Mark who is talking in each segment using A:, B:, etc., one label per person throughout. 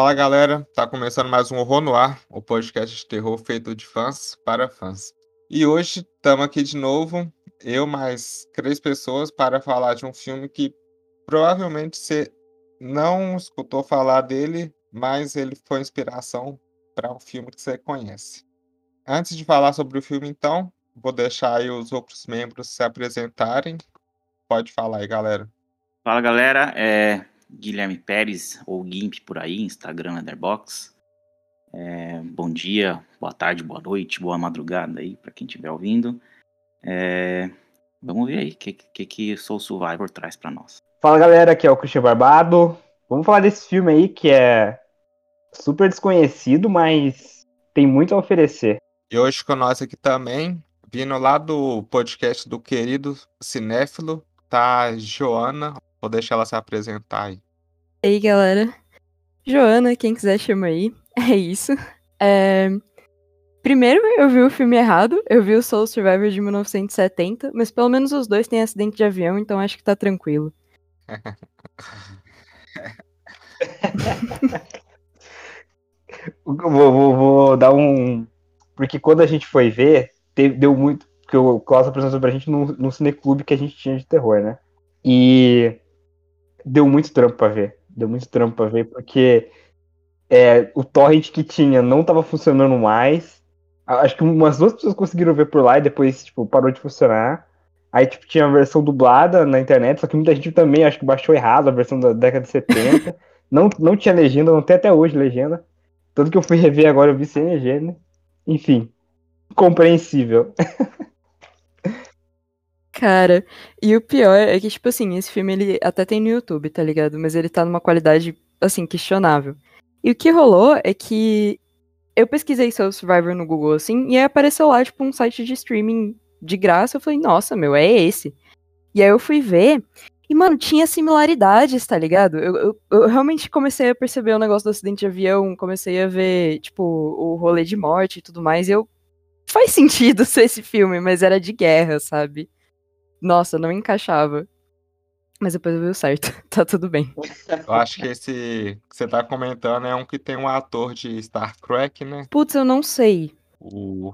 A: Fala galera, tá começando mais um Horror no Ar, o podcast de terror feito de fãs para fãs. E hoje estamos aqui de novo, eu mais três pessoas, para falar de um filme que provavelmente você não escutou falar dele, mas ele foi inspiração para um filme que você conhece. Antes de falar sobre o filme, então, vou deixar aí os outros membros se apresentarem. Pode falar aí, galera.
B: Fala galera, é Guilherme Pérez, ou Gimp por aí, Instagram Letterbox. É, bom dia, boa tarde, boa noite, boa madrugada aí para quem estiver ouvindo. É, vamos ver aí o que, que, que Soul Survivor traz para nós.
C: Fala galera, aqui é o Christian Barbado. Vamos falar desse filme aí que é super desconhecido, mas tem muito a oferecer.
A: E hoje com nós aqui também, vindo lá do podcast do querido Cinéfilo, tá Joana. Vou deixar ela se apresentar aí.
D: E aí, galera. Joana, quem quiser chama aí. É isso. É... Primeiro, eu vi o filme errado. Eu vi o Soul Survivor de 1970, mas pelo menos os dois têm acidente de avião, então acho que tá tranquilo.
C: vou, vou, vou, dar um. Porque quando a gente foi ver, teve, deu muito. Porque o Klaus apresentou pra gente no, no cineclube que a gente tinha de terror, né? E deu muito trampo pra ver. Deu muito trampo pra ver, porque é, o torrent que tinha não tava funcionando mais. Acho que umas duas pessoas conseguiram ver por lá e depois, tipo, parou de funcionar. Aí, tipo, tinha a versão dublada na internet, só que muita gente também acho que baixou errado a versão da década de 70. não, não tinha legenda, não tem até hoje legenda. Tanto que eu fui rever agora, eu vi sem legenda. Enfim, compreensível.
D: Cara, e o pior é que, tipo assim, esse filme ele até tem no YouTube, tá ligado? Mas ele tá numa qualidade, assim, questionável. E o que rolou é que eu pesquisei Soul Survivor no Google, assim, e aí apareceu lá, tipo, um site de streaming de graça. Eu falei, nossa, meu, é esse. E aí eu fui ver, e, mano, tinha similaridades, tá ligado? Eu, eu, eu realmente comecei a perceber o negócio do acidente de avião, comecei a ver, tipo, o rolê de morte e tudo mais, e eu. Faz sentido ser esse filme, mas era de guerra, sabe? Nossa, não encaixava. Mas depois eu vi o certo. tá tudo bem.
A: Eu acho que esse que você tá comentando é um que tem um ator de Star Trek, né?
D: Putz, eu não sei.
A: O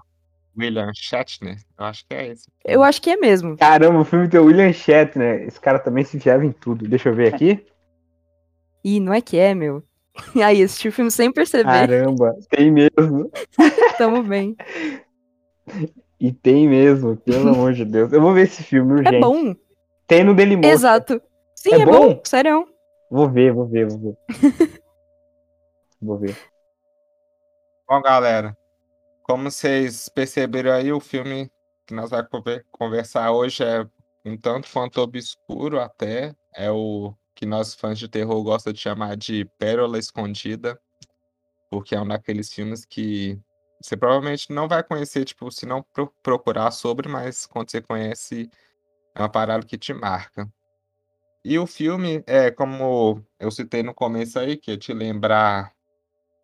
A: William Shatner. Eu acho que é esse.
D: Eu acho que é mesmo.
C: Caramba, o filme tem o William Shatner. Esse cara também se enfiava em tudo. Deixa eu ver aqui.
D: Ih, não é que é, meu. Aí, assisti o filme sem perceber.
C: Caramba, tem mesmo.
D: Tamo bem.
C: E tem mesmo, pelo amor de Deus. Eu vou ver esse filme urgente.
D: É bom.
C: Tem no Dailymotion.
D: Exato. Sim,
C: É
D: é,
C: bom?
D: bom. Sério.
C: Vou ver, vou ver, vou ver. vou ver.
A: Bom, galera, como vocês perceberam aí, o filme que nós vamos conver- conversar hoje é um tanto quanto obscuro até. É o que nós fãs de terror gostam de chamar de Pérola Escondida, porque é um daqueles filmes que você provavelmente não vai conhecer, tipo, se não pro- procurar sobre, mas quando você conhece, é uma parada que te marca. E o filme, é como eu citei no começo aí, que é te lembrar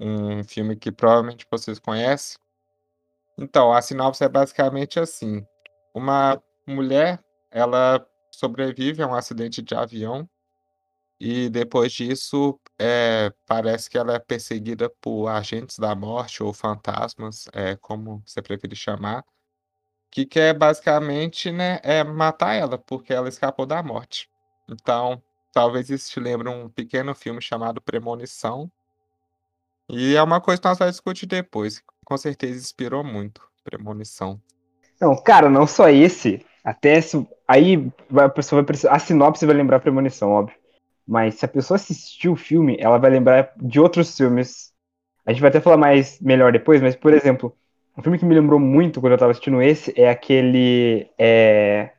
A: um filme que provavelmente vocês conhecem. Então, a sinopse é basicamente assim: uma mulher, ela sobrevive a um acidente de avião e depois disso, é, parece que ela é perseguida por agentes da morte ou fantasmas, é, como você preferir chamar, que quer basicamente, né, é matar ela, porque ela escapou da morte. Então, talvez isso te lembre um pequeno filme chamado Premonição. E é uma coisa que nós vamos discutir depois. Com certeza inspirou muito Premonição.
C: Não, cara, não só esse. Até aí a pessoa vai precisar. A sinopse vai lembrar Premonição, óbvio. Mas se a pessoa assistir o filme, ela vai lembrar de outros filmes. A gente vai até falar mais melhor depois, mas, por exemplo, um filme que me lembrou muito quando eu tava assistindo esse é aquele. É,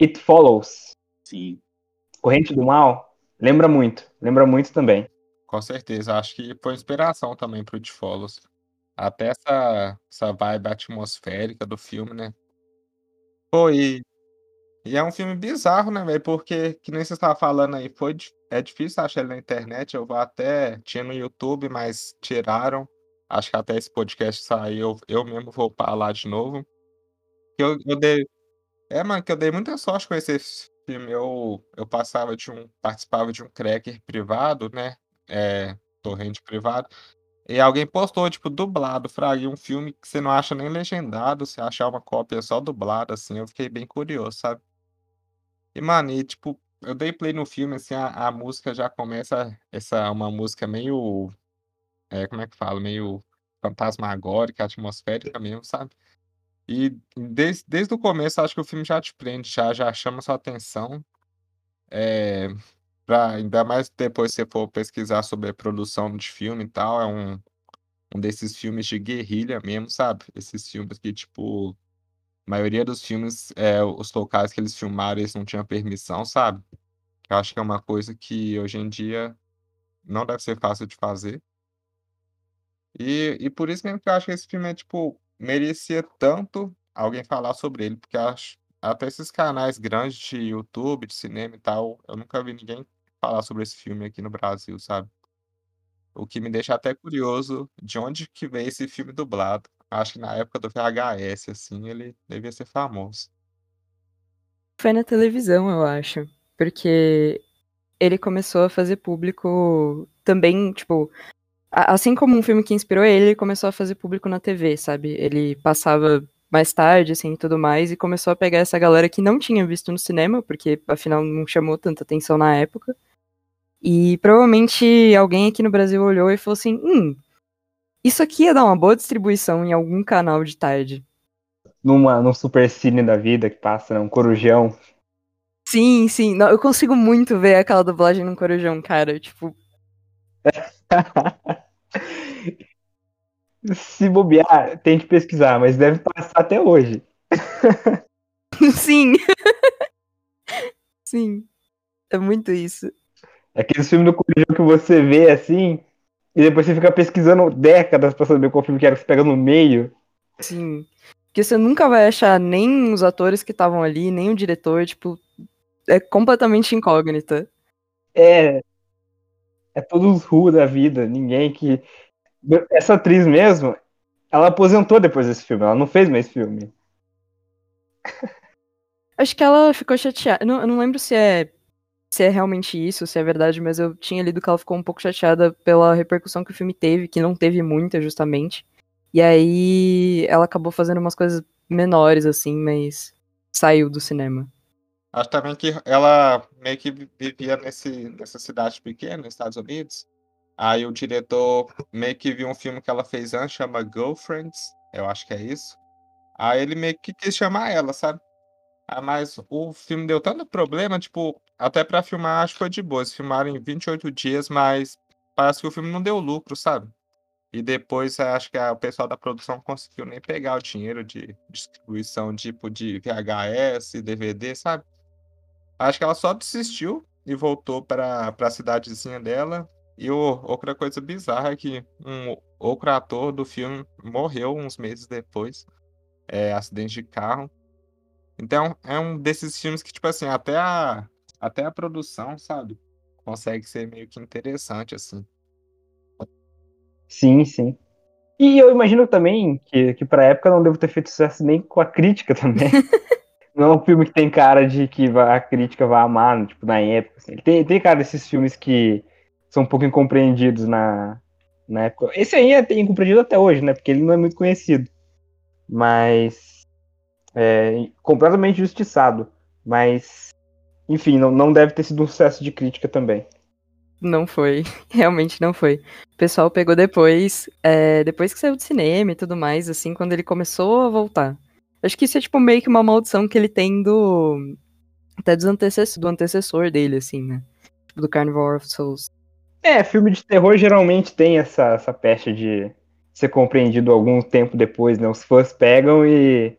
C: It Follows,
B: Sim.
C: Corrente do Mal. Lembra muito, lembra muito também.
A: Com certeza, acho que foi inspiração também pro It Follows. Até essa, essa vibe atmosférica do filme, né? Pô, e, é um filme bizarro, né, velho? Porque, que nem você estava falando aí, foi, é difícil achar ele na internet. Eu até. Tinha no YouTube, mas tiraram. Acho que até esse podcast sair, eu, eu mesmo vou para lá de novo. Eu, eu dei. É, mano, que eu dei muita sorte com esse filme. Eu, eu passava de um. Participava de um cracker privado, né? É, torrente privado. E alguém postou, tipo, dublado, Fraga, um filme que você não acha nem legendado, você achar uma cópia só dublada, assim, eu fiquei bem curioso, sabe? E, mano, e, tipo, eu dei play no filme, assim, a, a música já começa, essa uma música meio, é, como é que fala, meio fantasmagórica, atmosférica mesmo, sabe? E desde, desde o começo, acho que o filme já te prende, já, já chama sua atenção. É, pra, ainda mais depois se você for pesquisar sobre a produção de filme e tal, é um, um desses filmes de guerrilha mesmo, sabe? Esses filmes que, tipo, maioria dos filmes, é, os locais que eles filmaram, eles não tinham permissão, sabe? Eu acho que é uma coisa que hoje em dia não deve ser fácil de fazer. E, e por isso mesmo que eu acho que esse filme é, tipo, merecia tanto alguém falar sobre ele, porque acho, até esses canais grandes de YouTube, de cinema e tal, eu nunca vi ninguém falar sobre esse filme aqui no Brasil, sabe? O que me deixa até curioso de onde que veio esse filme dublado. Acho que na época do VHS, assim, ele devia ser famoso.
D: Foi na televisão, eu acho. Porque ele começou a fazer público também, tipo, assim como um filme que inspirou ele, ele começou a fazer público na TV, sabe? Ele passava mais tarde, assim, e tudo mais, e começou a pegar essa galera que não tinha visto no cinema, porque afinal não chamou tanta atenção na época. E provavelmente alguém aqui no Brasil olhou e falou assim: hum, isso aqui ia dar uma boa distribuição em algum canal de tarde.
C: Numa, num super cine da vida que passa, né? Um corujão.
D: Sim, sim. Não, eu consigo muito ver aquela dublagem num corujão, cara. Tipo,
C: Se bobear, tem que pesquisar, mas deve passar até hoje.
D: Sim. Sim. É muito isso.
C: Aqueles filmes do colegial que você vê assim, e depois você fica pesquisando décadas pra saber qual filme que era que você pega no meio.
D: Sim. Porque você nunca vai achar nem os atores que estavam ali, nem o diretor, tipo, é completamente incógnita.
C: É, é todos os da vida, ninguém que. Essa atriz mesmo, ela aposentou depois desse filme, ela não fez mais filme.
D: Acho que ela ficou chateada. Eu não, eu não lembro se é, se é realmente isso, se é verdade, mas eu tinha lido que ela ficou um pouco chateada pela repercussão que o filme teve, que não teve muita, justamente. E aí ela acabou fazendo umas coisas menores, assim, mas saiu do cinema.
A: Acho também que ela meio que vivia nesse, nessa cidade pequena, nos Estados Unidos. Aí o diretor meio que viu um filme que ela fez antes, chama Girlfriends, eu acho que é isso. Aí ele meio que quis chamar ela, sabe? Ah, mas o filme deu tanto problema, tipo, até pra filmar acho que foi de boa. Eles filmaram em 28 dias, mas parece que o filme não deu lucro, sabe? E depois acho que a, o pessoal da produção conseguiu nem pegar o dinheiro de distribuição tipo de VHS, DVD, sabe? Acho que ela só desistiu e voltou para a cidadezinha dela. E o, outra coisa bizarra é que um outro ator do filme morreu uns meses depois. É, acidente de carro. Então, é um desses filmes que, tipo assim, até a, até a produção, sabe? Consegue ser meio que interessante, assim.
C: Sim, sim. E eu imagino também que, que pra época não devo ter feito sucesso nem com a crítica também. Não é um filme que tem cara de que a crítica vai amar, tipo, na época. Assim. Tem, tem cara desses filmes que são um pouco incompreendidos na, na época. Esse aí é incompreendido até hoje, né? Porque ele não é muito conhecido. Mas. É, completamente justiçado. Mas. Enfim, não, não deve ter sido um sucesso de crítica também.
D: Não foi, realmente não foi. O pessoal pegou depois, é, depois que saiu do cinema e tudo mais, assim, quando ele começou a voltar. Acho que isso é, tipo, meio que uma maldição que ele tem do. Até dos antecessor, do antecessor dele, assim, né? Tipo, do Carnival of Souls.
C: É, filme de terror geralmente tem essa, essa peste de ser compreendido algum tempo depois, né? Os fãs pegam e,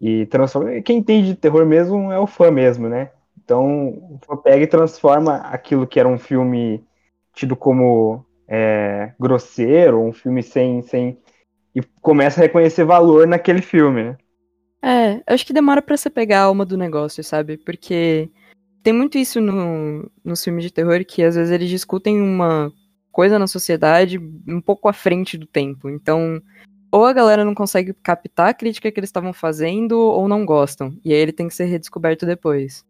C: e transformam. Quem entende de terror mesmo é o fã mesmo, né? Então, pega e transforma aquilo que era um filme tido como é, grosseiro, um filme sem, sem. e começa a reconhecer valor naquele filme, né?
D: É, acho que demora para você pegar a alma do negócio, sabe? Porque tem muito isso no, nos filmes de terror que às vezes eles discutem uma coisa na sociedade um pouco à frente do tempo. Então, ou a galera não consegue captar a crítica que eles estavam fazendo, ou não gostam. E aí ele tem que ser redescoberto depois.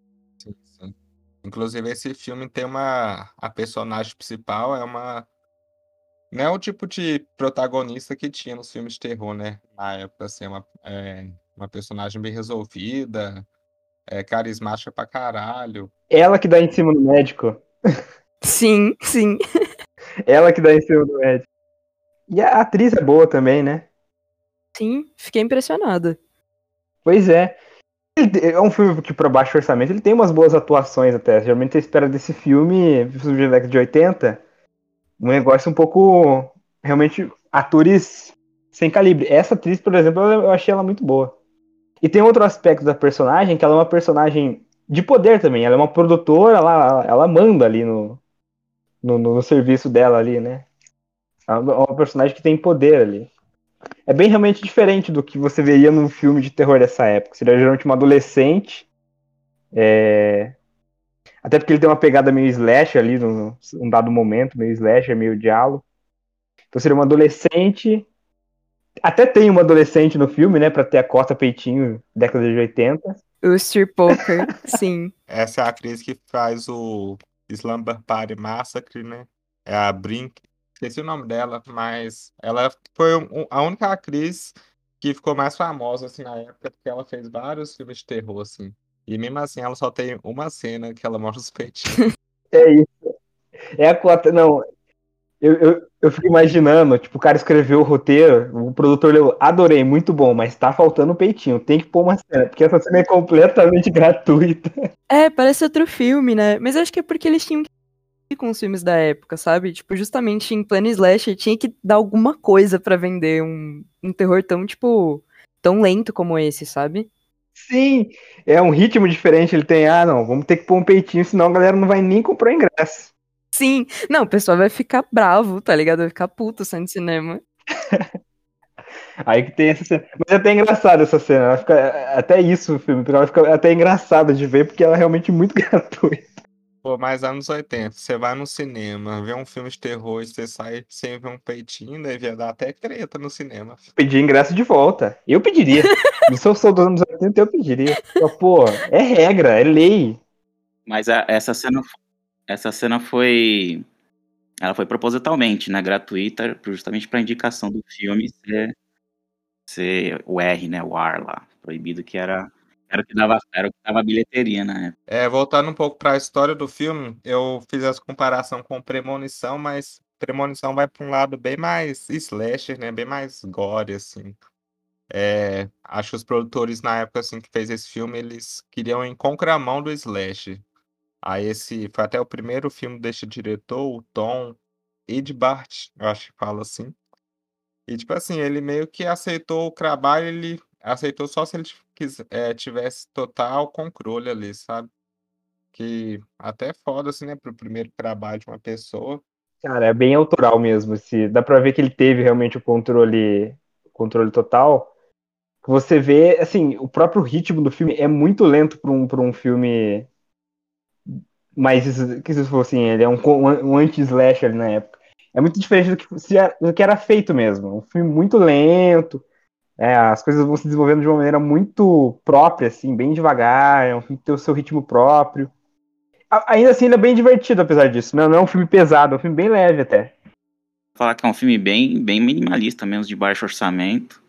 A: Inclusive, esse filme tem uma. A personagem principal é uma. Não é o tipo de protagonista que tinha nos filmes de terror, né? Na época, assim, uma, é, uma personagem bem resolvida, é, carismática pra caralho.
C: Ela que dá em cima do médico.
D: Sim, sim.
C: Ela que dá em cima do médico. E a atriz é boa também, né?
D: Sim, fiquei impressionada.
C: Pois é. É um filme que, para baixo orçamento, ele tem umas boas atuações até. Geralmente você espera desse filme, filme de década de 80, um negócio um pouco. Realmente, atores sem calibre. Essa atriz, por exemplo, eu achei ela muito boa. E tem outro aspecto da personagem, que ela é uma personagem de poder também. Ela é uma produtora, ela, ela manda ali no, no, no serviço dela ali, né? É uma personagem que tem poder ali. É bem realmente diferente do que você veria num filme de terror dessa época. Seria geralmente uma adolescente. É... Até porque ele tem uma pegada meio slash ali, num, num dado momento, meio slash, meio diálogo. Então seria uma adolescente. Até tem uma adolescente no filme, né? Pra ter a Costa Peitinho, década de 80.
D: O Steve Poker, sim.
A: Essa é a atriz que faz o Slumber Party Massacre, né? É a Brink. Esqueci o nome dela, mas ela foi a única atriz que ficou mais famosa, assim, na época, porque ela fez vários filmes de terror, assim. E mesmo assim, ela só tem uma cena que ela mostra os peitinhos.
C: É isso. É a cota. Não, eu, eu, eu fico imaginando, tipo, o cara escreveu o roteiro, o produtor leu, adorei, muito bom, mas tá faltando o peitinho, tem que pôr uma cena, porque essa cena é completamente gratuita.
D: É, parece outro filme, né? Mas acho que é porque eles tinham que com os filmes da época, sabe? Tipo, justamente em plano slash tinha que dar alguma coisa para vender um, um terror tão, tipo, tão lento como esse, sabe?
C: Sim, é um ritmo diferente, ele tem, ah, não, vamos ter que pôr um peitinho, senão a galera não vai nem comprar ingresso.
D: Sim. Não, o pessoal vai ficar bravo, tá ligado? Vai ficar puto saindo cinema.
C: Aí que tem essa cena. Mas é até engraçado essa cena. Ela fica, até isso o filme, ela fica até engraçada de ver, porque ela é realmente muito gratuita.
A: Pô, mais anos 80, você vai no cinema, vê um filme de terror e você sai sem ver um peitinho, devia dar até treta no cinema.
C: Pedir ingresso de volta. Eu pediria. Se eu sou dos anos 80, eu pediria. Pô, é regra, é lei.
B: Mas a, essa cena essa cena foi. Ela foi propositalmente, né? Gratuita, justamente para indicação do filme ser, ser o R, né? O R lá. Proibido que era. Era o que dava, era o que dava bilheteria, né?
A: É, voltando um pouco para a história do filme, eu fiz essa comparação com Premonição, mas Premonição vai para um lado bem mais slasher, né? Bem mais gore, assim. É, acho que os produtores na época assim que fez esse filme, eles queriam em contramão do slasher. Aí esse foi até o primeiro filme deste diretor, o Tom Edbart, eu acho que fala assim. E tipo assim, ele meio que aceitou o trabalho, ele aceitou só se ele é, tivesse total controle ali, sabe? Que até foda, assim, né, pro primeiro trabalho de uma pessoa.
C: Cara, é bem autoral mesmo. Se, dá pra ver que ele teve realmente o controle, controle total. Você vê, assim, o próprio ritmo do filme é muito lento para um, pra um filme mas que se fosse assim, ele é um, um anti-slasher na época. É muito diferente do que, do que era feito mesmo. Um filme muito lento, é, as coisas vão se desenvolvendo de uma maneira muito própria, assim, bem devagar, é um filme que tem o seu ritmo próprio. Ainda assim, ele é bem divertido, apesar disso. Não, não é um filme pesado, é um filme bem leve até.
B: Falar que é um filme bem, bem minimalista, menos de baixo orçamento.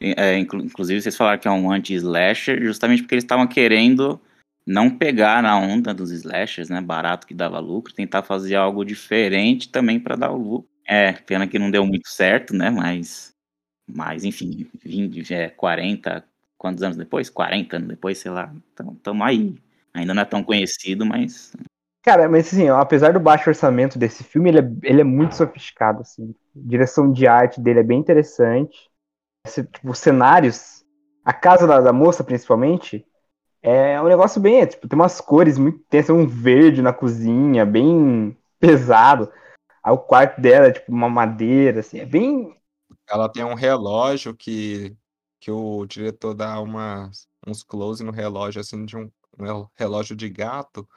B: É, inclusive, vocês falaram que é um anti-slasher, justamente porque eles estavam querendo não pegar na onda dos slashers, né? Barato que dava lucro, tentar fazer algo diferente também para dar o lucro. É, pena que não deu muito certo, né? Mas, mas enfim, 20, é, 40, quantos anos depois? 40 anos depois, sei lá. Então, tamo aí. Ainda não é tão conhecido, mas.
C: Cara, mas assim, apesar do baixo orçamento desse filme, ele é, ele é muito sofisticado, assim. A direção de arte dele é bem interessante. Esse, tipo, os cenários, a casa da, da moça, principalmente, é um negócio bem, é, tipo, tem umas cores muito tem um verde na cozinha, bem pesado. Aí o quarto dela é tipo uma madeira, assim, é bem.
A: Ela tem um relógio que, que o diretor dá uma, uns close no relógio, assim, de um, um relógio de gato.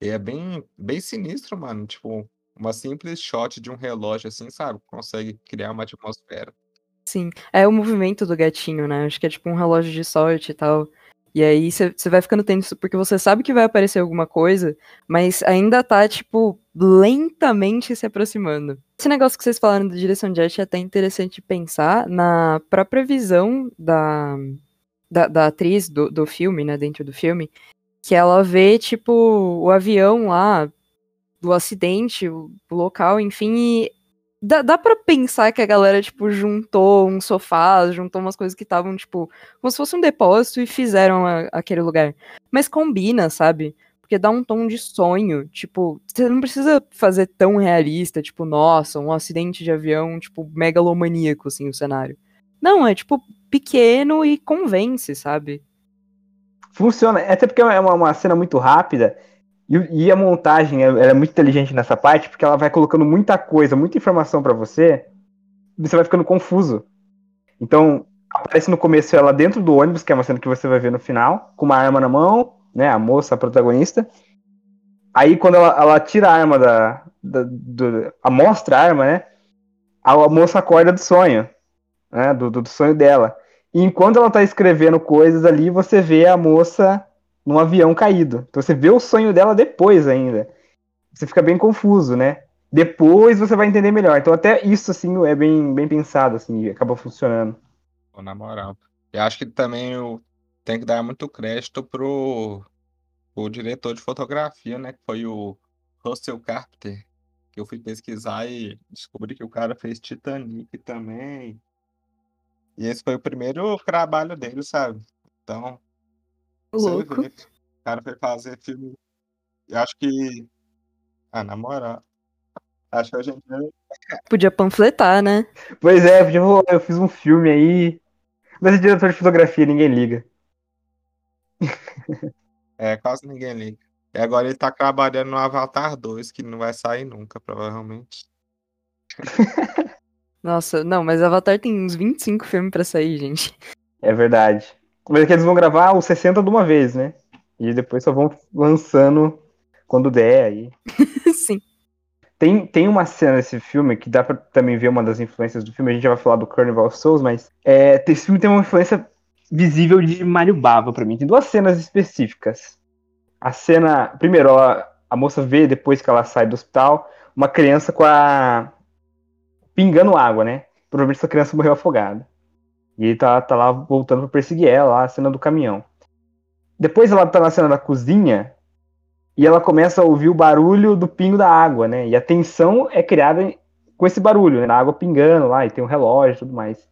A: E é bem, bem sinistro, mano. Tipo, uma simples shot de um relógio, assim, sabe? Consegue criar uma atmosfera.
D: Sim, é o movimento do gatinho, né? Acho que é tipo um relógio de sorte e tal. E aí você vai ficando tenso porque você sabe que vai aparecer alguma coisa, mas ainda tá, tipo, lentamente se aproximando. Esse negócio que vocês falaram da direção de arte é até interessante pensar na própria visão da, da, da atriz do, do filme, né, dentro do filme, que ela vê, tipo, o avião lá, do acidente, o local, enfim, e dá, dá pra pensar que a galera, tipo, juntou um sofá, juntou umas coisas que estavam, tipo, como se fosse um depósito e fizeram a, aquele lugar. Mas combina, sabe? Porque dá um tom de sonho. Tipo, você não precisa fazer tão realista, tipo, nossa, um acidente de avião, tipo, megalomaníaco, assim, o cenário. Não, é, tipo, pequeno e convence, sabe?
C: Funciona, até porque é uma, uma cena muito rápida e, e a montagem ela é muito inteligente nessa parte, porque ela vai colocando muita coisa, muita informação para você, e você vai ficando confuso. Então, aparece no começo ela dentro do ônibus, que é uma cena que você vai ver no final, com uma arma na mão, né, a moça, a protagonista. Aí, quando ela, ela tira a arma da. da do, a mostra a arma, né? A, a moça acorda do sonho, né, do, do, do sonho dela. E enquanto ela tá escrevendo coisas ali, você vê a moça num avião caído. Então você vê o sonho dela depois ainda. Você fica bem confuso, né? Depois você vai entender melhor. Então até isso, assim, é bem, bem pensado, assim, acaba funcionando.
A: Na moral. Eu acho que também eu tenho que dar muito crédito pro, pro diretor de fotografia, né? Que foi o Russell Carpenter. Que eu fui pesquisar e descobri que o cara fez Titanic também. E esse foi o primeiro trabalho dele, sabe? Então,
D: Louco.
A: O cara foi fazer filme. Eu acho que. Ah, na moral. Acho que a gente.
D: Podia panfletar, né?
C: Pois é, podia falar, eu fiz um filme aí. Mas é diretor de fotografia, ninguém liga.
A: É, quase ninguém liga. E agora ele tá trabalhando no Avatar 2, que não vai sair nunca, provavelmente.
D: Nossa, não, mas Avatar tem uns 25 filmes pra sair, gente.
C: É verdade. Mas é que eles vão gravar os 60 de uma vez, né? E depois só vão lançando quando der aí.
D: Sim.
C: Tem, tem uma cena nesse filme que dá pra também ver uma das influências do filme. A gente já vai falar do Carnival Souls, mas é, esse filme tem uma influência visível de Mario Bava pra mim. Tem duas cenas específicas. A cena. Primeiro, a, a moça vê depois que ela sai do hospital uma criança com a. pingando água, né? Provavelmente essa criança morreu afogada. E ele tá, tá lá voltando pra perseguir ela, lá, a cena do caminhão. Depois ela tá na cena da cozinha e ela começa a ouvir o barulho do pingo da água, né? E a tensão é criada com esse barulho, né? A água pingando lá, e tem um relógio e tudo mais.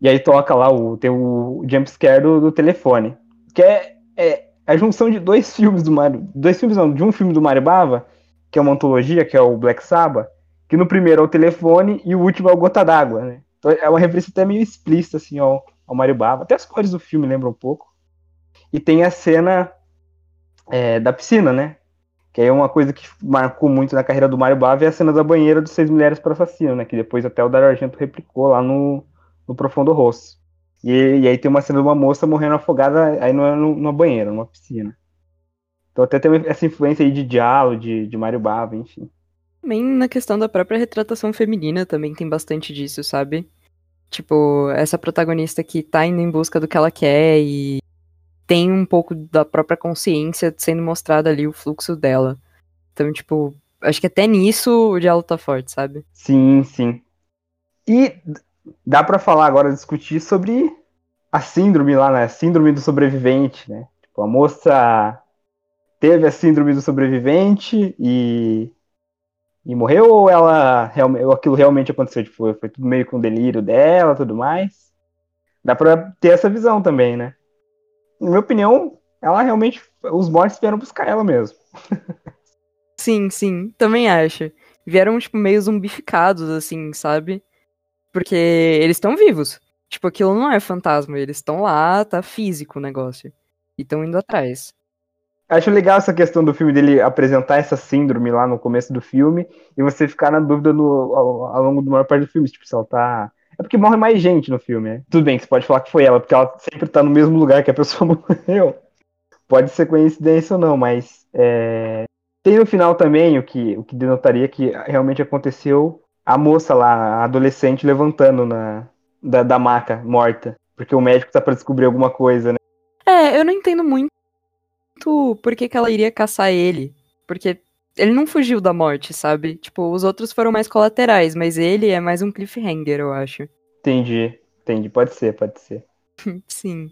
C: E aí toca lá, o, tem o jumpscare do, do telefone. Que é, é a junção de dois filmes do Mario. Dois filmes não, de um filme do Mario Bava, que é uma antologia, que é o Black Sabbath, que no primeiro é o telefone e o último é o Gota d'Água, né? É uma referência até meio explícita, assim, ao, ao Mario Bava. Até as cores do filme lembram um pouco. E tem a cena é, da piscina, né? Que é uma coisa que marcou muito na carreira do Mario Bava é a cena da banheira dos Seis Mulheres para Assassino, né? Que depois até o Dario Argento replicou lá no, no Profundo Rosso. E, e, aí tem uma cena de uma moça morrendo afogada aí não é numa banheira, numa piscina. Então até tem essa influência aí de diálogo, de, de Mario Bava, enfim.
D: Também na questão da própria retratação feminina também tem bastante disso, sabe? Tipo, essa protagonista que tá indo em busca do que ela quer e tem um pouco da própria consciência sendo mostrado ali o fluxo dela. Então, tipo, acho que até nisso o diálogo tá forte, sabe?
C: Sim, sim. E dá para falar agora, discutir sobre a síndrome lá, né? Síndrome do sobrevivente, né? Tipo, a moça teve a síndrome do sobrevivente e e morreu ou ela aquilo realmente aconteceu? Tipo, foi tudo meio com delírio dela tudo mais? Dá pra ter essa visão também, né? Na minha opinião, ela realmente. Os mortos vieram buscar ela mesmo.
D: sim, sim, também acho. Vieram, tipo, meio zumbificados, assim, sabe? Porque eles estão vivos. Tipo, aquilo não é fantasma, eles estão lá, tá físico o negócio. E estão indo atrás.
C: Acho legal essa questão do filme dele apresentar essa síndrome lá no começo do filme e você ficar na dúvida no, ao, ao longo da maior parte do filme, tipo, se ela tá. É porque morre mais gente no filme, né? Tudo bem que você pode falar que foi ela, porque ela sempre tá no mesmo lugar que a pessoa morreu. Pode ser coincidência ou não, mas é... tem no final também o que, o que denotaria que realmente aconteceu a moça lá, a adolescente, levantando na, da, da maca, morta. Porque o médico tá para descobrir alguma coisa, né?
D: É, É, eu não entendo muito por que, que ela iria caçar ele. Porque ele não fugiu da morte, sabe? Tipo, os outros foram mais colaterais, mas ele é mais um cliffhanger, eu acho.
C: Entendi, entendi. Pode ser, pode ser.
D: Sim.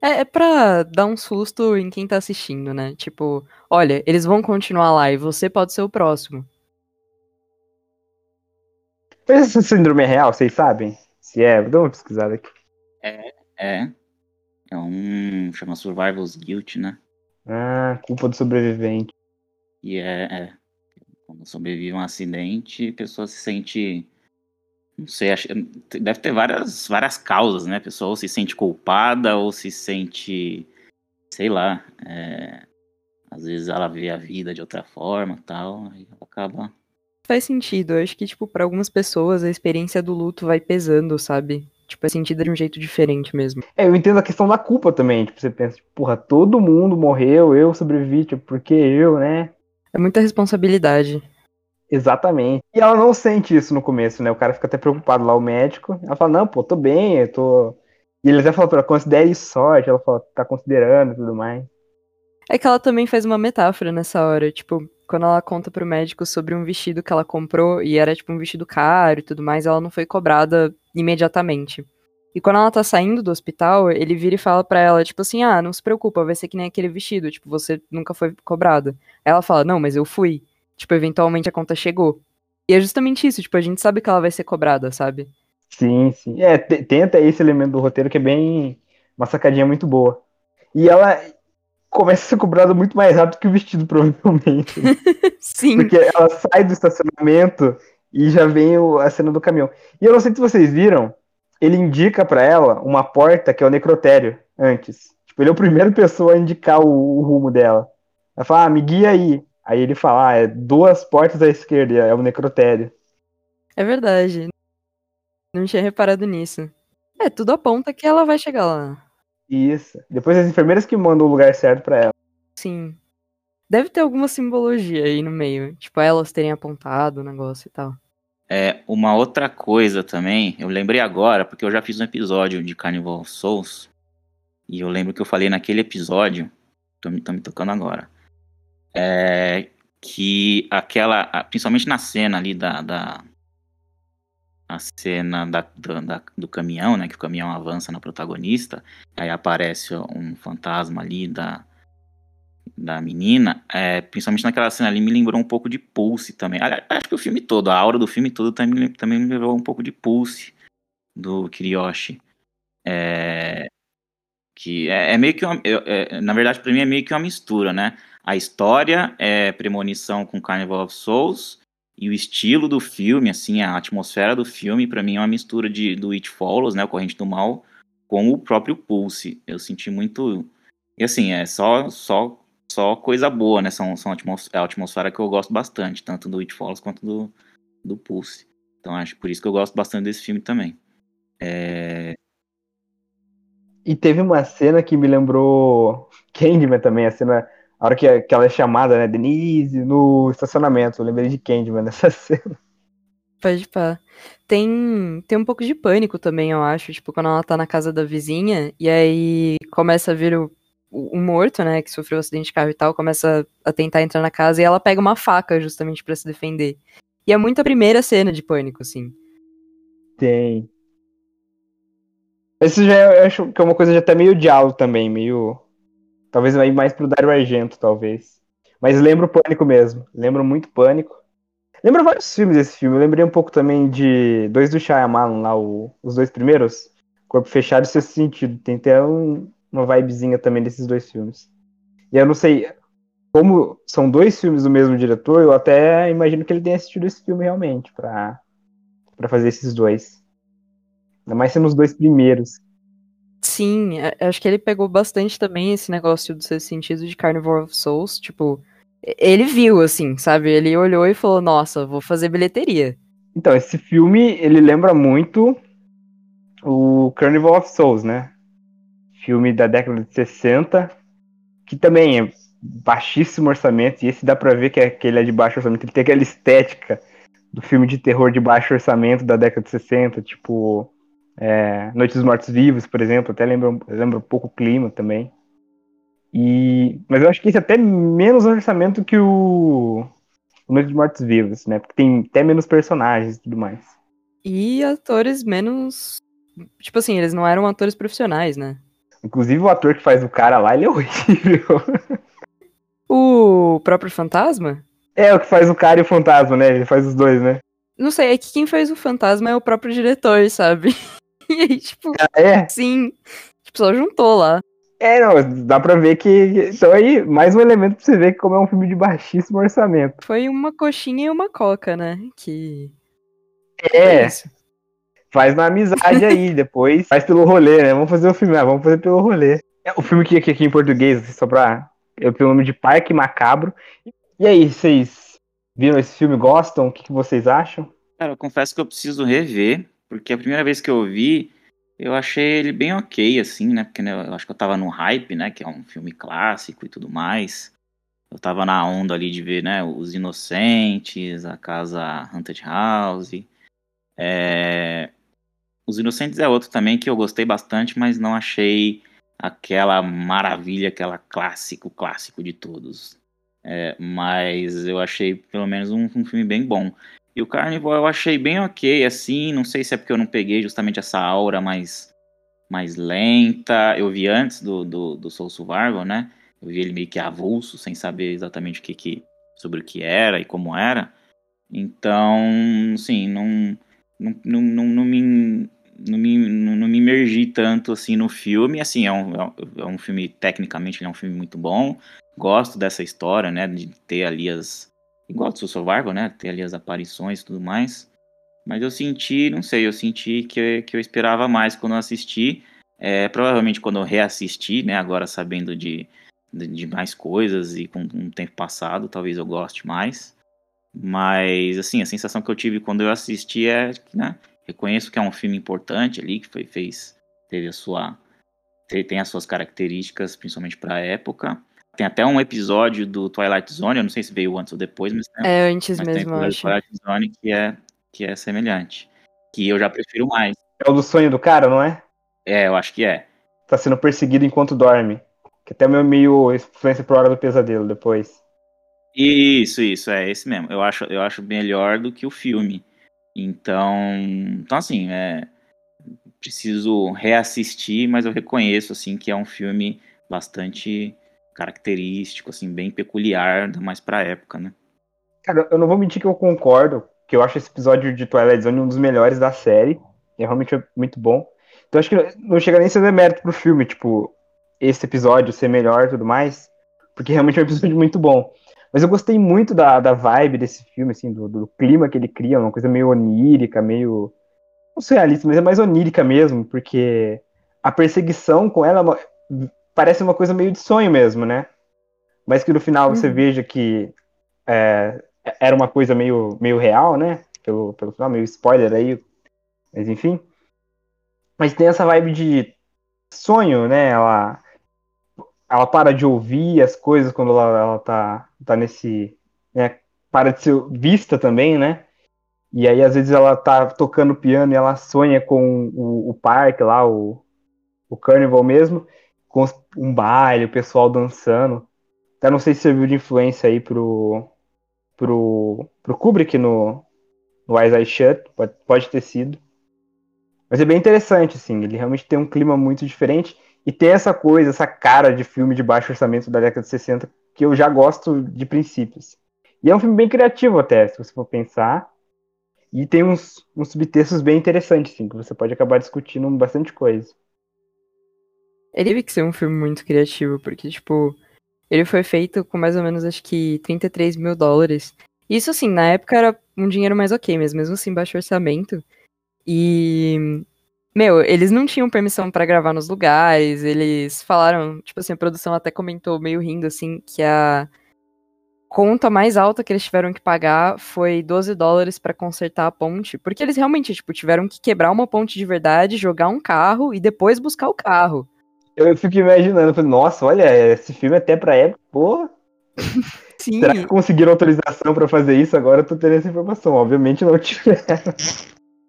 D: É, é pra dar um susto em quem tá assistindo, né? Tipo, olha, eles vão continuar lá e você pode ser o próximo.
C: Mas esse síndrome é real, vocês sabem? Se é, dá uma pesquisada aqui.
B: É, é. É um. chama Survival's Guilt, né?
C: Ah, culpa do sobrevivente.
B: E é, é. Quando sobrevive um acidente, a pessoa se sente. Não sei, acho, deve ter várias, várias causas, né? A pessoa ou se sente culpada ou se sente. Sei lá. É, às vezes ela vê a vida de outra forma tal, e ela acaba.
D: Faz sentido. Eu acho que, tipo, para algumas pessoas a experiência do luto vai pesando, sabe? Tipo, é sentida de um jeito diferente mesmo.
C: É, eu entendo a questão da culpa também. Tipo, você pensa, tipo, porra, todo mundo morreu, eu sobrevivi, tipo, porque eu, né?
D: É muita responsabilidade.
C: Exatamente. E ela não sente isso no começo, né? O cara fica até preocupado lá, o médico. Ela fala, não, pô, tô bem, eu tô. E ele até fala pra ela, considere sorte. Ela fala, tá considerando e tudo mais.
D: É que ela também faz uma metáfora nessa hora, tipo, quando ela conta pro médico sobre um vestido que ela comprou e era tipo um vestido caro e tudo mais, ela não foi cobrada imediatamente. E quando ela tá saindo do hospital, ele vira e fala pra ela, tipo assim, ah, não se preocupa, vai ser que nem aquele vestido, tipo, você nunca foi cobrada. Ela fala, não, mas eu fui. Tipo, eventualmente a conta chegou. E é justamente isso, tipo, a gente sabe que ela vai ser cobrada, sabe?
C: Sim, sim. É, tem até esse elemento do roteiro que é bem. Uma sacadinha muito boa. E ela começa a ser cobrada muito mais rápido que o vestido, provavelmente. Né?
D: sim.
C: Porque ela sai do estacionamento e já vem o, a cena do caminhão. E eu não sei se vocês viram, ele indica para ela uma porta que é o necrotério antes. Tipo, ele é o primeiro pessoa a indicar o, o rumo dela. Ela fala, ah, me guia aí. Aí ele fala, ah, é duas portas à esquerda, é o necrotério.
D: É verdade. Não tinha reparado nisso. É, tudo aponta que ela vai chegar lá.
C: Isso. Depois as enfermeiras que mandam o lugar certo para ela.
D: Sim. Deve ter alguma simbologia aí no meio. Tipo, elas terem apontado o negócio e tal.
B: É, uma outra coisa também, eu lembrei agora, porque eu já fiz um episódio de Carnival Souls, e eu lembro que eu falei naquele episódio, tô me, tô me tocando agora, é, que aquela, principalmente na cena ali da, da a cena da, da, do caminhão, né, que o caminhão avança na protagonista, aí aparece um fantasma ali da, da menina, é, principalmente naquela cena ali, me lembrou um pouco de Pulse também. Acho que o filme todo, a aura do filme todo também, também me lembrou um pouco de Pulse do Kiryoshi. É, que é, é, meio que uma, é, na verdade para mim é meio que uma mistura, né? A história é premonição com Carnival of Souls e o estilo do filme, assim, a atmosfera do filme para mim é uma mistura de do It Follows, né, o Corrente do Mal, com o próprio Pulse. Eu senti muito e assim, é só só só coisa boa, né? São, são é a atmosfera que eu gosto bastante, tanto do It Follows quanto do, do Pulse. Então acho por isso que eu gosto bastante desse filme também. É...
C: E teve uma cena que me lembrou Candyman também, a cena, a hora que, que ela é chamada, né, Denise, no estacionamento. Eu lembrei de Candyman nessa cena.
D: Pode pá. Tem, tem um pouco de pânico também, eu acho. Tipo, quando ela tá na casa da vizinha e aí começa a vir o o, morto, né, que sofreu um acidente de carro e tal, começa a tentar entrar na casa e ela pega uma faca justamente para se defender. E é muito a primeira cena de pânico, assim.
C: Tem. Esse já é, eu acho que é uma coisa já até meio diálogo também, meio. Talvez mais pro Dario Argento, talvez. Mas lembro Pânico mesmo. Lembro muito Pânico. Lembro vários filmes desse filme. Eu lembrei um pouco também de dois do Shyamalan lá, o, os dois primeiros. Corpo Fechado e Sexto Sentido. Tem até um, uma vibezinha também desses dois filmes. E eu não sei, como são dois filmes do mesmo diretor, eu até imagino que ele tenha assistido esse filme realmente para fazer esses dois. Ainda mais sendo os dois primeiros.
D: Sim, acho que ele pegou bastante também esse negócio do seu sentido de Carnivore of Souls, tipo, ele viu assim, sabe? Ele olhou e falou: "Nossa, vou fazer bilheteria".
C: Então, esse filme, ele lembra muito o Carnival of Souls, né? filme da década de 60, que também é baixíssimo orçamento, e esse dá pra ver que, é, que ele é de baixo orçamento, ele tem aquela estética do filme de terror de baixo orçamento da década de 60, tipo é, Noites dos Mortos Vivos, por exemplo, até lembra, lembra um pouco o clima também. E... Mas eu acho que esse é até menos orçamento que o. O Noite de Mortos Vivos, né? Porque tem até menos personagens e tudo mais.
D: E atores menos. Tipo assim, eles não eram atores profissionais, né?
C: Inclusive o ator que faz o cara lá, ele é horrível.
D: O próprio fantasma?
C: É, o que faz o cara e o fantasma, né? Ele faz os dois, né?
D: Não sei, é que quem faz o fantasma é o próprio diretor, sabe? E aí, tipo,
C: Ah, é?
D: sim. Tipo, só juntou lá.
C: É, não, dá pra ver que. Então aí, mais um elemento pra você ver que como é um filme de baixíssimo orçamento.
D: Foi uma coxinha e uma coca, né? Que.
C: É, faz na amizade aí, depois faz pelo rolê, né? Vamos fazer o filme, ah, vamos fazer pelo rolê. É, o filme que aqui, aqui em português, assim, só pra. Eu tenho o nome de Parque Macabro. E aí, vocês viram esse filme? Gostam? O que, que vocês acham?
B: Cara, eu confesso que eu preciso rever, porque a primeira vez que eu vi, eu achei ele bem ok, assim, né? Porque né, eu acho que eu tava no hype, né? Que é um filme clássico e tudo mais. Eu tava na onda ali de ver, né? Os Inocentes, a Casa Haunted House. É... Os Inocentes é outro também que eu gostei bastante, mas não achei aquela maravilha, aquela clássico, clássico de todos. É, mas eu achei pelo menos um, um filme bem bom. E o Carnival eu achei bem ok, assim, não sei se é porque eu não peguei justamente essa aura mais, mais lenta. Eu vi antes do, do, do Soul Survival, né? Eu vi ele meio que avulso, sem saber exatamente o que, que sobre o que era e como era. Então, sim, não, não, não, não, não me não me, não, me imergi tanto assim no filme. Assim, é um, é um filme, tecnicamente, ele é um filme muito bom. Gosto dessa história, né? De ter ali as. Igual do Soul Survival, né? Ter ali as aparições e tudo mais. Mas eu senti, não sei, eu senti que, que eu esperava mais quando eu assisti. É, provavelmente quando eu reassisti, né? Agora sabendo de, de, de mais coisas e com um tempo passado, talvez eu goste mais. Mas, assim, a sensação que eu tive quando eu assisti é né? Reconheço que é um filme importante ali, que foi, fez, teve a sua, tem as suas características, principalmente para a época. Tem até um episódio do Twilight Zone, eu não sei se veio antes ou depois, mas,
D: É antes
B: mas tem um
D: mesmo,
B: episódio do
D: acho.
B: Twilight Zone que é, que é semelhante. Que eu já prefiro mais.
C: É o do sonho do cara, não é?
B: É, eu acho que é.
C: Tá sendo perseguido enquanto dorme. Que até meio, meio influência pro Hora do Pesadelo depois.
B: Isso, isso, é esse mesmo. Eu acho, eu acho melhor do que o filme. Então, então assim, é, preciso reassistir, mas eu reconheço assim que é um filme bastante característico, assim, bem peculiar, ainda mais pra época, né?
C: Cara, eu não vou mentir que eu concordo, que eu acho esse episódio de Twilight Zone um dos melhores da série. É realmente muito bom. Então acho que não chega nem a ser demérito pro filme, tipo, esse episódio ser melhor e tudo mais. Porque realmente é um episódio muito bom. Mas eu gostei muito da, da vibe desse filme, assim, do, do clima que ele cria, uma coisa meio onírica, meio. Não surrealista, mas é mais onírica mesmo, porque a perseguição com ela é parece uma coisa meio de sonho mesmo, né? Mas que no final você
D: Uhum.
C: veja que é, era uma coisa meio, meio real, né? Pelo, pelo final, meio spoiler aí. Mas enfim. Mas tem essa vibe de sonho, né? Ela, ela para de ouvir as coisas quando ela, ela tá, tá nesse. Né? Para de ser vista também, né? E aí, às vezes, ela tá tocando piano e ela sonha com o, o parque lá, o, o carnival mesmo, com um baile, o pessoal dançando. Até não sei se serviu de influência aí pro, pro, pro Kubrick no, no Eyes Eye Shut, pode, pode ter sido. Mas é bem interessante, assim, ele realmente tem um clima muito diferente e tem essa coisa, essa cara de filme de baixo orçamento da década de 60 que eu já gosto de princípios. E é um filme bem criativo até, se você for pensar. E tem uns, uns subtextos bem interessantes, assim, que você pode acabar discutindo bastante coisa.
D: Ele teve que ser um filme muito criativo, porque, tipo, ele foi feito com mais ou menos, acho que, 33 mil dólares. Isso, assim, na época era um dinheiro mais ok, mas mesmo assim, baixo orçamento. E. Meu, eles não tinham permissão pra gravar nos lugares, eles falaram, tipo assim, a produção até comentou meio rindo, assim, que a conta mais alta que eles tiveram que pagar foi 12 dólares pra consertar a ponte, porque eles realmente, tipo, tiveram que quebrar uma ponte de verdade, jogar um carro e depois buscar o carro.
C: Eu fico imaginando, falei, nossa, olha, esse filme até pra época, porra,
D: Sim,
C: será que conseguiram autorização pra fazer isso? Agora eu tô tendo essa informação. Obviamente não tiveram.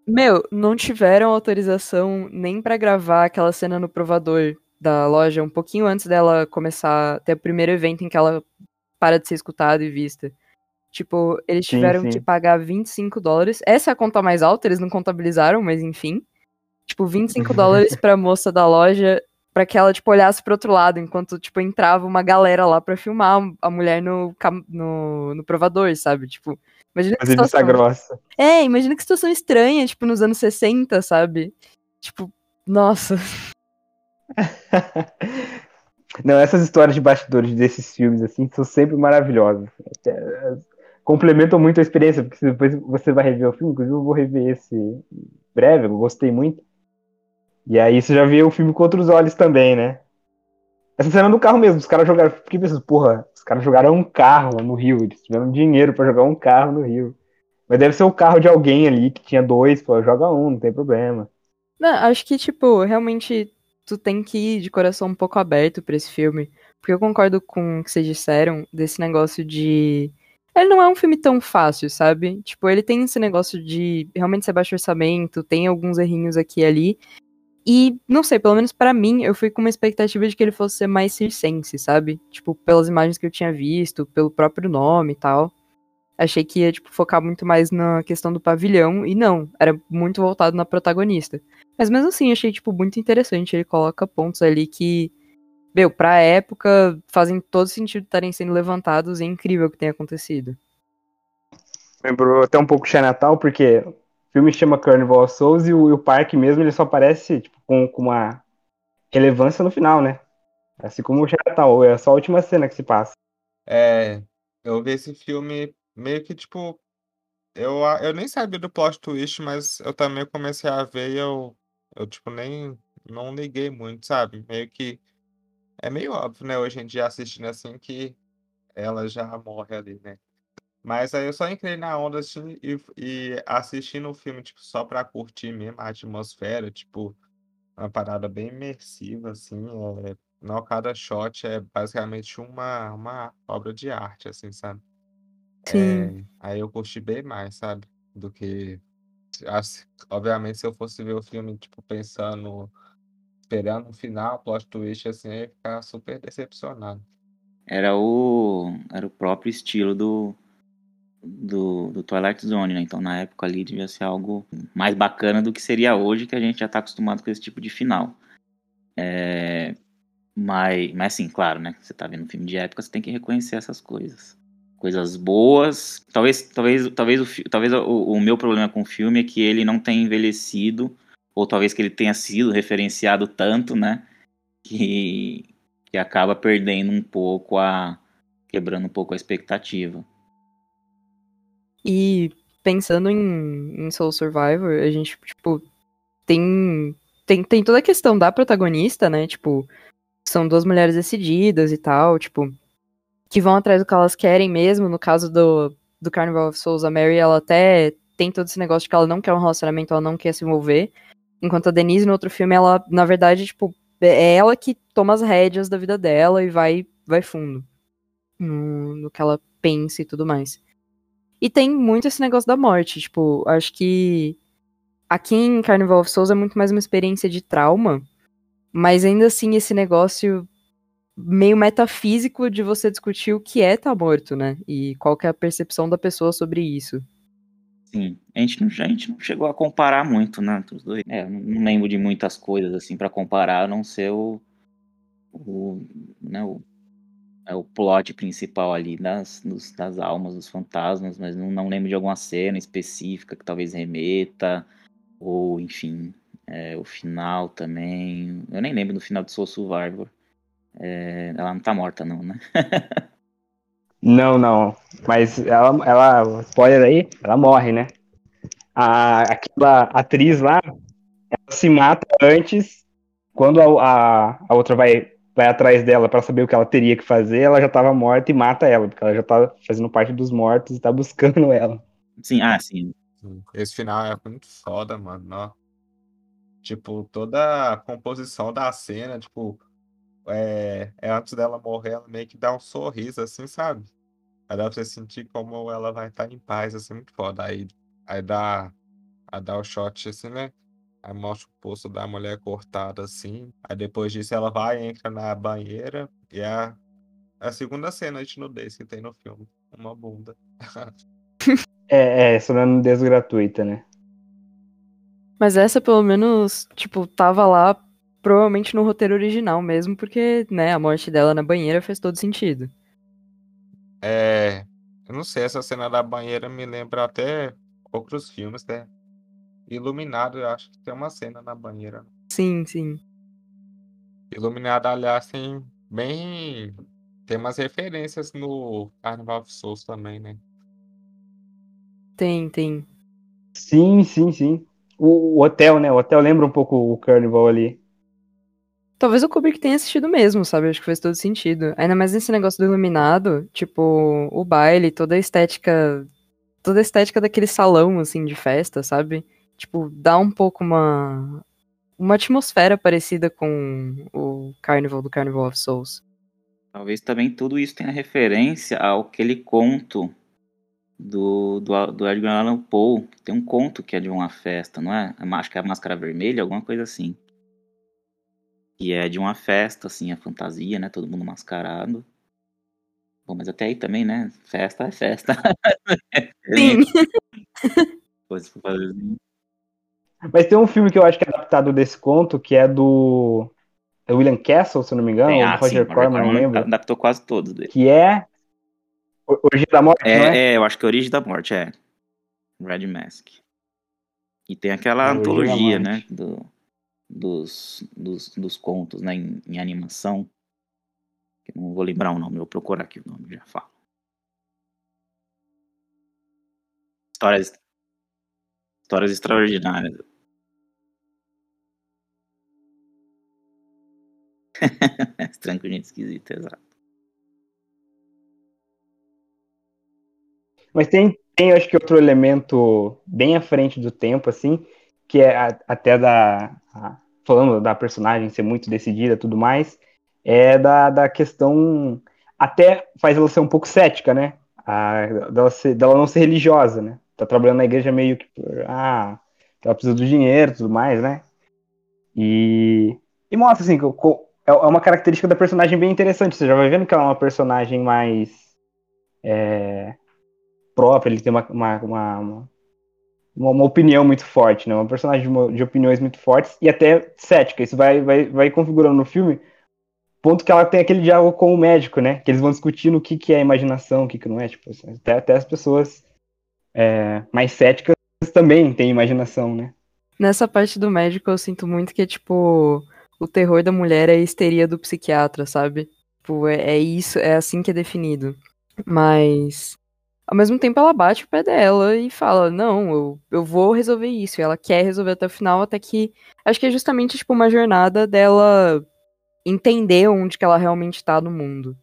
D: meu, não tiveram autorização nem pra gravar aquela cena no provador da loja um pouquinho antes dela começar, ter o primeiro evento em que ela para de ser escutada e vista. Tipo, eles
C: Sim,
D: tiveram
C: sim.
D: que pagar 25 dólares. Essa é a conta mais alta, eles não contabilizaram, mas enfim. Tipo, 25 dólares pra moça da loja pra que ela, tipo, olhasse pro outro lado, enquanto, tipo, entrava uma galera lá pra filmar a mulher no, no, no provador, sabe? Tipo, imagina que situação...
C: grossa.
D: É, imagina que situação estranha, tipo, nos anos 60, sabe? Tipo, nossa.
C: Não, essas histórias de bastidores desses filmes, assim, são sempre maravilhosas. É, Complementam muito a experiência, porque depois você vai rever o filme, inclusive eu vou rever esse breve, eu gostei muito. E aí você já vê o filme com outros olhos também, né? Essa cena do carro mesmo, os caras jogaram. Fiquei pensando, porra, os caras jogaram um carro no Rio, eles tiveram dinheiro pra jogar um carro no Rio. Mas deve ser o carro de alguém ali que tinha dois, pô, joga um, não tem problema.
D: Não, acho que, tipo, realmente tu tem que ir de coração um pouco aberto pra esse filme. Porque eu concordo com o que vocês disseram desse negócio de. Ele não é um filme tão fácil, sabe? Tipo, ele tem esse negócio de realmente ser baixo orçamento, tem alguns errinhos aqui e ali. E, não sei, pelo menos pra mim, eu fui com uma expectativa de que ele fosse ser mais circense, sabe? Tipo, pelas imagens que eu tinha visto, pelo próprio nome e tal. Achei que ia, tipo, focar muito mais na questão do pavilhão, e não, era muito voltado na protagonista. Mas mesmo assim, achei, tipo, muito interessante. Ele coloca pontos ali que, meu, pra época, fazem todo sentido estarem sendo levantados, e é incrível o que tem acontecido.
C: Lembrou até um pouco Chinatown, porque o filme chama Carnival of Souls e o, e o parque mesmo ele só aparece tipo, com, com uma relevância no final, né? Assim como o Chinatown, é só a última cena que se passa.
A: É, eu vi esse filme meio que tipo. Eu, eu nem sabia do plot twist, mas eu também comecei a ver e eu, eu tipo, nem não liguei muito, sabe? Meio que. É meio óbvio, né, hoje em dia assistindo assim que ela já morre ali, né? Mas aí eu só entrei na onda assim e, e assistindo o filme, tipo, só pra curtir mesmo a atmosfera, tipo, uma parada bem imersiva, assim. É, não, cada shot é basicamente uma, uma obra de arte, assim, sabe?
D: Sim.
A: É, aí eu curti bem mais, sabe? Do que. assim, obviamente, se eu fosse ver o filme, tipo, pensando, esperando um final, plot twist, assim, eu ia ficar super decepcionado.
B: Era o, era o próprio estilo do, do, do Twilight Zone, né? Então na época ali devia ser algo mais bacana do que seria hoje, que a gente já tá acostumado com esse tipo de final. É, mas, mas assim, claro, né? Você tá vendo um filme de época, você tem que reconhecer essas coisas. Coisas boas. Talvez, talvez, talvez, o, talvez o, o meu problema com o filme é que ele não tem envelhecido, ou talvez que ele tenha sido referenciado tanto, né? Que, que acaba perdendo um pouco a. quebrando um pouco a expectativa.
D: E pensando em, em Soul Survivor, a gente, tipo, tem, tem, tem toda a questão da protagonista, né? Tipo, são duas mulheres decididas e tal, tipo, que vão atrás do que elas querem mesmo. No caso do, do Carnival of Souls, a Mary, ela até tem todo esse negócio de que ela não quer um relacionamento, ela não quer se envolver. Enquanto a Denise, no outro filme, ela, na verdade, tipo, é ela que toma as rédeas da vida dela e vai, vai fundo no, no que ela pensa e tudo mais. E tem muito esse negócio da morte, tipo, acho que aqui em Carnival of Souls é muito mais uma experiência de trauma, mas ainda assim esse negócio meio metafísico de você discutir o que é estar morto, né? E qual que é a percepção da pessoa sobre isso.
B: Sim, a gente não, a gente não chegou a comparar muito, né? Os dois. É, não lembro de muitas coisas assim pra comparar, a não ser o, o, né, o, é o plot principal ali das, das almas, dos fantasmas, mas não, não lembro de alguma cena específica que talvez remeta, ou enfim, é, o final também. Eu nem lembro do final de Soul Survivor. É, ela não tá morta, não, né?
C: Não, não. Mas ela, ela, spoiler aí, ela morre, né? A, aquela atriz lá, ela se mata antes, quando a, a, a outra vai, vai atrás dela pra saber o que ela teria que fazer, ela já tava morta e mata ela, porque ela já tá fazendo parte dos mortos e tá buscando ela.
B: Sim, ah, sim.
A: Esse final é muito foda, mano. ó. Tipo, toda a composição da cena, tipo, é, é antes dela morrer, ela meio que dá um sorriso, assim, sabe? Aí dá pra você sentir como ela vai estar em paz, assim, muito foda. Aí, aí dá, aí dá o shot, assim, né? Aí mostra o pulso da mulher cortado assim. Aí depois disso ela vai, entra na banheira e é a, a segunda cena de nudez que tem no filme. Uma bunda.
C: É, é, essa não é nudez gratuita, né?
D: Mas essa, pelo menos, tipo, tava lá provavelmente no roteiro original mesmo, porque, né, a morte dela na banheira fez todo sentido.
A: É. Eu não sei, essa cena da banheira me lembra até outros filmes, né? Iluminado, eu acho que tem uma cena na banheira.
D: Sim, sim.
A: Iluminado, aliás, tem bem. Tem umas referências no Carnival of Souls também, né?
D: Tem, tem.
C: Sim, sim, sim. O, o hotel, né? O hotel lembra um pouco o Carnival ali.
D: Talvez o Kubrick tenha assistido mesmo, sabe? Acho que faz todo sentido. Ainda mais nesse negócio do iluminado, tipo, o baile, toda a estética. Toda a estética daquele salão, assim, de festa, sabe? Tipo, dá um pouco uma. Uma atmosfera parecida com o Carnival do Carnival of Souls.
B: Talvez também tudo isso tenha referência ao aquele conto do, do, do Edgar Allan Poe. Tem um conto que é de uma festa, não é? Acho que é a Máscara Vermelha, alguma coisa assim. E é de uma festa, assim, a fantasia, né? Todo mundo mascarado. Bom, mas até aí também, né? Festa é festa.
D: Sim.
B: Pois, assim.
C: Mas tem um filme que eu acho que é adaptado desse conto, que é do é William Castle, se não me engano,
B: Tem, ah,
C: Roger
B: sim,
C: Corman, não lembro.
B: Adaptou quase todos dele.
C: Que é Origem da Morte, é?
B: É, é, eu acho que é Origem da Morte, é. Red Mask. E tem aquela
C: É, Origem
B: antologia, né? Do, dos, dos, dos contos, né? Em, em animação. Eu não vou lembrar o nome, vou procurar aqui o nome, já falo. Histórias. Histórias extraordinárias. Gente esquisita, exato.
C: Mas tem, tem, acho que outro elemento bem à frente do tempo, assim, que é a- até da. a- falando da personagem ser muito decidida tudo mais, é da, da questão. Até faz ela ser um pouco cética, né? A, dela, ser, dela não ser religiosa, né? Tá trabalhando na igreja meio que. Ah, ela precisa do dinheiro tudo mais, né? E. E mostra, assim, é é uma característica da personagem bem interessante. Você já vai vendo que ela é uma personagem mais. é, própria, ele tem uma, uma, uma, uma, opinião muito forte, né? Uma personagem de, de opiniões muito fortes e até cética. Isso vai, vai, vai configurando no filme, ponto que ela tem aquele diálogo com o médico, né? Que eles vão discutindo o que, que é imaginação, o que, que não é. Tipo, assim, até, até as pessoas é, mais céticas também têm imaginação, né?
D: Nessa parte do médico, eu sinto muito que é tipo. O terror da mulher é a histeria do psiquiatra, sabe? Tipo, é, é isso, é assim que é definido. Mas. Ao mesmo tempo, ela bate o pé dela e fala: Não, eu, eu vou resolver isso. E ela quer resolver até o final, até que. Acho que é justamente, tipo, uma jornada dela entender onde que ela realmente tá no mundo.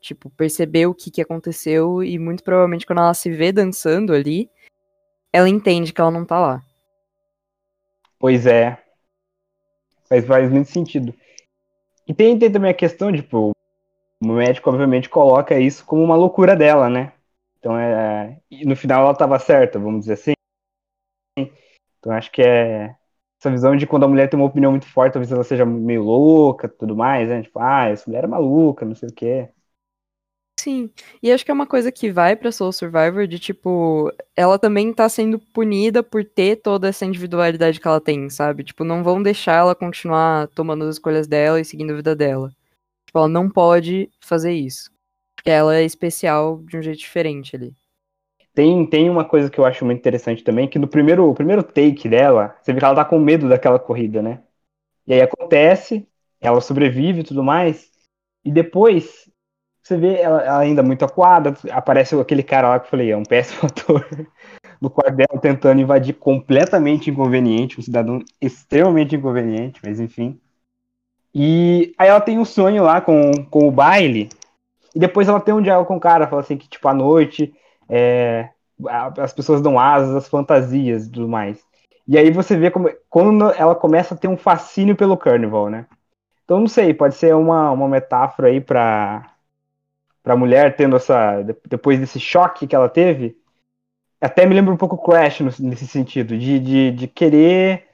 D: Tipo, perceber o que que aconteceu e muito provavelmente quando ela se vê dançando ali, ela entende que ela não tá lá.
C: Pois é. Faz, faz muito sentido. E tem, tem também a questão, tipo, o médico obviamente coloca isso como uma loucura dela, né? Então é. E no final ela tava certa, vamos dizer assim. Então acho que é. Essa visão de quando a mulher tem uma opinião muito forte, talvez ela seja meio louca tudo mais, né? Tipo, ah, essa mulher é maluca, não sei o quê.
D: Sim, e acho que é uma coisa que vai pra Soul Survivor de tipo, ela também tá sendo punida por ter toda essa individualidade que ela tem, sabe? Tipo, não vão deixar ela continuar tomando as escolhas dela e seguindo a vida dela. Tipo, ela não pode fazer isso. Porque ela é especial de um jeito diferente ali.
C: Tem, tem uma coisa que eu acho muito interessante também, que no primeiro, primeiro take dela, você vê que ela tá com medo daquela corrida, né? E aí acontece, ela sobrevive e tudo mais, e depois você vê ela, ela ainda muito acuada, aparece aquele cara lá que eu falei, é um péssimo ator, no quarto dela tentando invadir completamente inconveniente, um cidadão extremamente inconveniente, mas enfim. E aí ela tem um sonho lá com, com o baile, e depois ela tem um diálogo com o cara, fala assim que, tipo, à noite é, as pessoas dão asas às fantasias e tudo mais. E aí você vê como, quando ela começa a ter um fascínio pelo Carnival, né? Então, não sei, pode ser uma, uma metáfora aí pra, pra mulher tendo essa. de- Depois desse choque que ela teve. Até me lembra um pouco Crash nesse sentido, de, de, de querer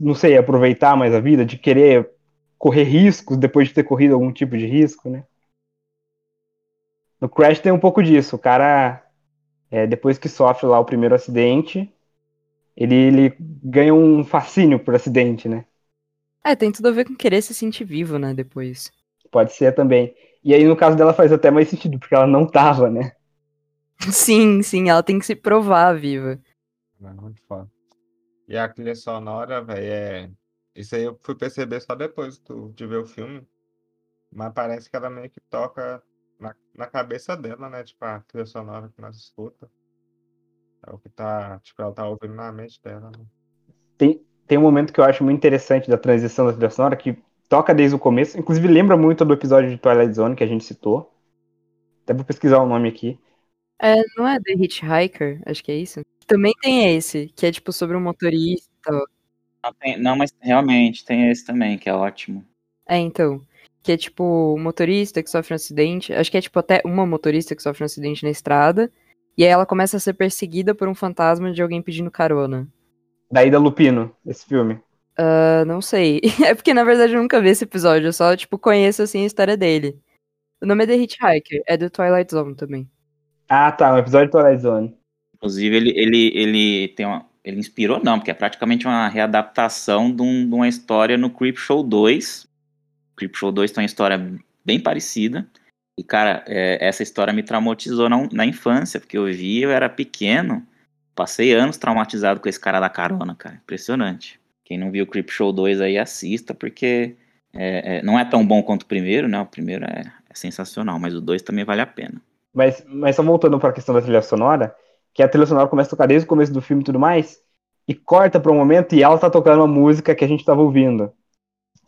C: não sei, aproveitar mais a vida, de querer correr riscos depois de ter corrido algum tipo de risco, né? No Crash tem um pouco disso. O cara, é, depois que sofre lá o primeiro acidente, ele, ele ganha um fascínio por acidente, né?
D: É, tem tudo a ver com querer se sentir vivo, né, depois.
C: Pode ser também. E aí, no caso dela, faz até mais sentido, porque ela não tava, né?
D: Sim, sim, ela tem que se provar viva.
A: É muito foda. E a trilha sonora, velho, é. Isso aí eu fui perceber só depois do- de ver o filme. Mas parece que ela meio que toca na, na cabeça dela, né? Tipo, a trilha sonora que nós escuta. É o que tá. Tipo, ela tá ouvindo na mente dela, né?
C: Tem, tem um momento que eu acho muito interessante da transição da trilha sonora, que toca desde o começo, inclusive lembra muito do episódio de Twilight Zone que a gente citou. Até vou pesquisar o nome aqui.
D: É, não é The Hitchhiker? Acho que é isso. Também tem esse, que é tipo sobre um motorista.
B: Não, tem- não, mas realmente tem esse também, que é ótimo.
D: É, então. Que é tipo um motorista que sofre um acidente. Acho que é tipo até uma motorista que sofre um acidente na estrada. E aí ela começa a ser perseguida por um fantasma de alguém pedindo carona.
C: Da Ida Lupino, esse filme.
D: Ah, não sei. É porque na verdade eu nunca vi esse episódio. Eu só, tipo, conheço assim a história dele. O nome é The Hitchhiker. É do Twilight Zone também.
C: Ah, tá, um episódio de Twilight Zone.
B: Inclusive, ele, ele, ele tem uma. Ele inspirou, não, porque é praticamente uma readaptação de, um- de uma história no Creep Show 2. Creep Show 2 tem uma história bem parecida. E, cara, é, essa história me traumatizou na, na infância, porque eu vi, eu era pequeno, passei anos traumatizado com esse cara da carona, cara. Impressionante. Quem não viu o Creep Show 2 aí, assista, porque é, é, não é tão bom quanto o primeiro, né? O primeiro é, é sensacional, mas o 2 também vale a pena.
C: Mas, mas só voltando pra questão da trilha sonora, que a trilha sonora começa a tocar desde o começo do filme e tudo mais, e corta pra um momento e ela tá tocando uma música que a gente tava ouvindo.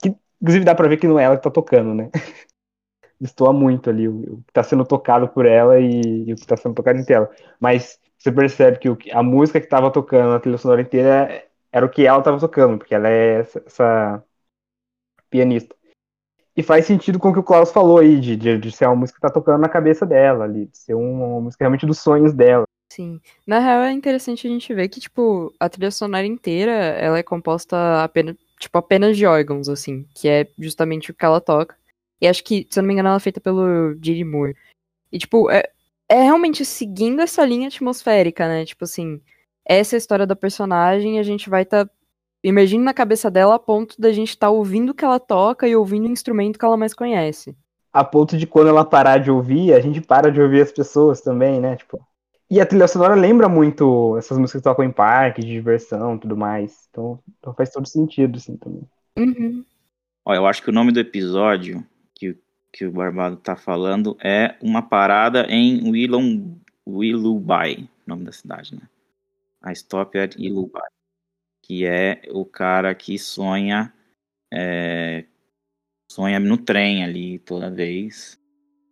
C: Que, inclusive dá pra ver que não é ela que tá tocando, né? Destoa muito ali o, que tá sendo tocado por ela e, e o que tá sendo tocado em tela. Mas você percebe que o a música que tava tocando na trilha sonora inteira era o que ela tava tocando, porque ela é essa, essa pianista. E faz sentido com o que o Klaus falou aí, de, de, de ser uma música que tá tocando na cabeça dela ali, de ser uma, uma música realmente dos sonhos dela.
D: Sim. Na real, é interessante a gente ver que, tipo, a trilha sonora inteira, ela é composta apenas, tipo, apenas de órgãos, assim, que é justamente o que ela toca. E acho que, se eu não me engano, ela é feita pelo Didi Moore. E, tipo, é, é realmente seguindo essa linha atmosférica, né? Tipo assim, essa é a história da personagem e a gente vai estar imergindo na cabeça dela a ponto da gente estar ouvindo o que ela toca e ouvindo o instrumento que ela mais conhece.
C: A ponto de quando ela parar de ouvir, a gente para de ouvir as pessoas também, né? Tipo. E a trilha sonora lembra muito essas músicas que tocam em parque, de diversão e tudo mais. Então, então faz todo sentido, assim, também.
D: Uhum.
B: Ó, eu acho que o nome do episódio que, que o Barbado tá falando é Uma Parada em Willoughby, nome da cidade, né? A Stop at Willoughby, que é o cara que sonha é, sonha no trem ali toda vez.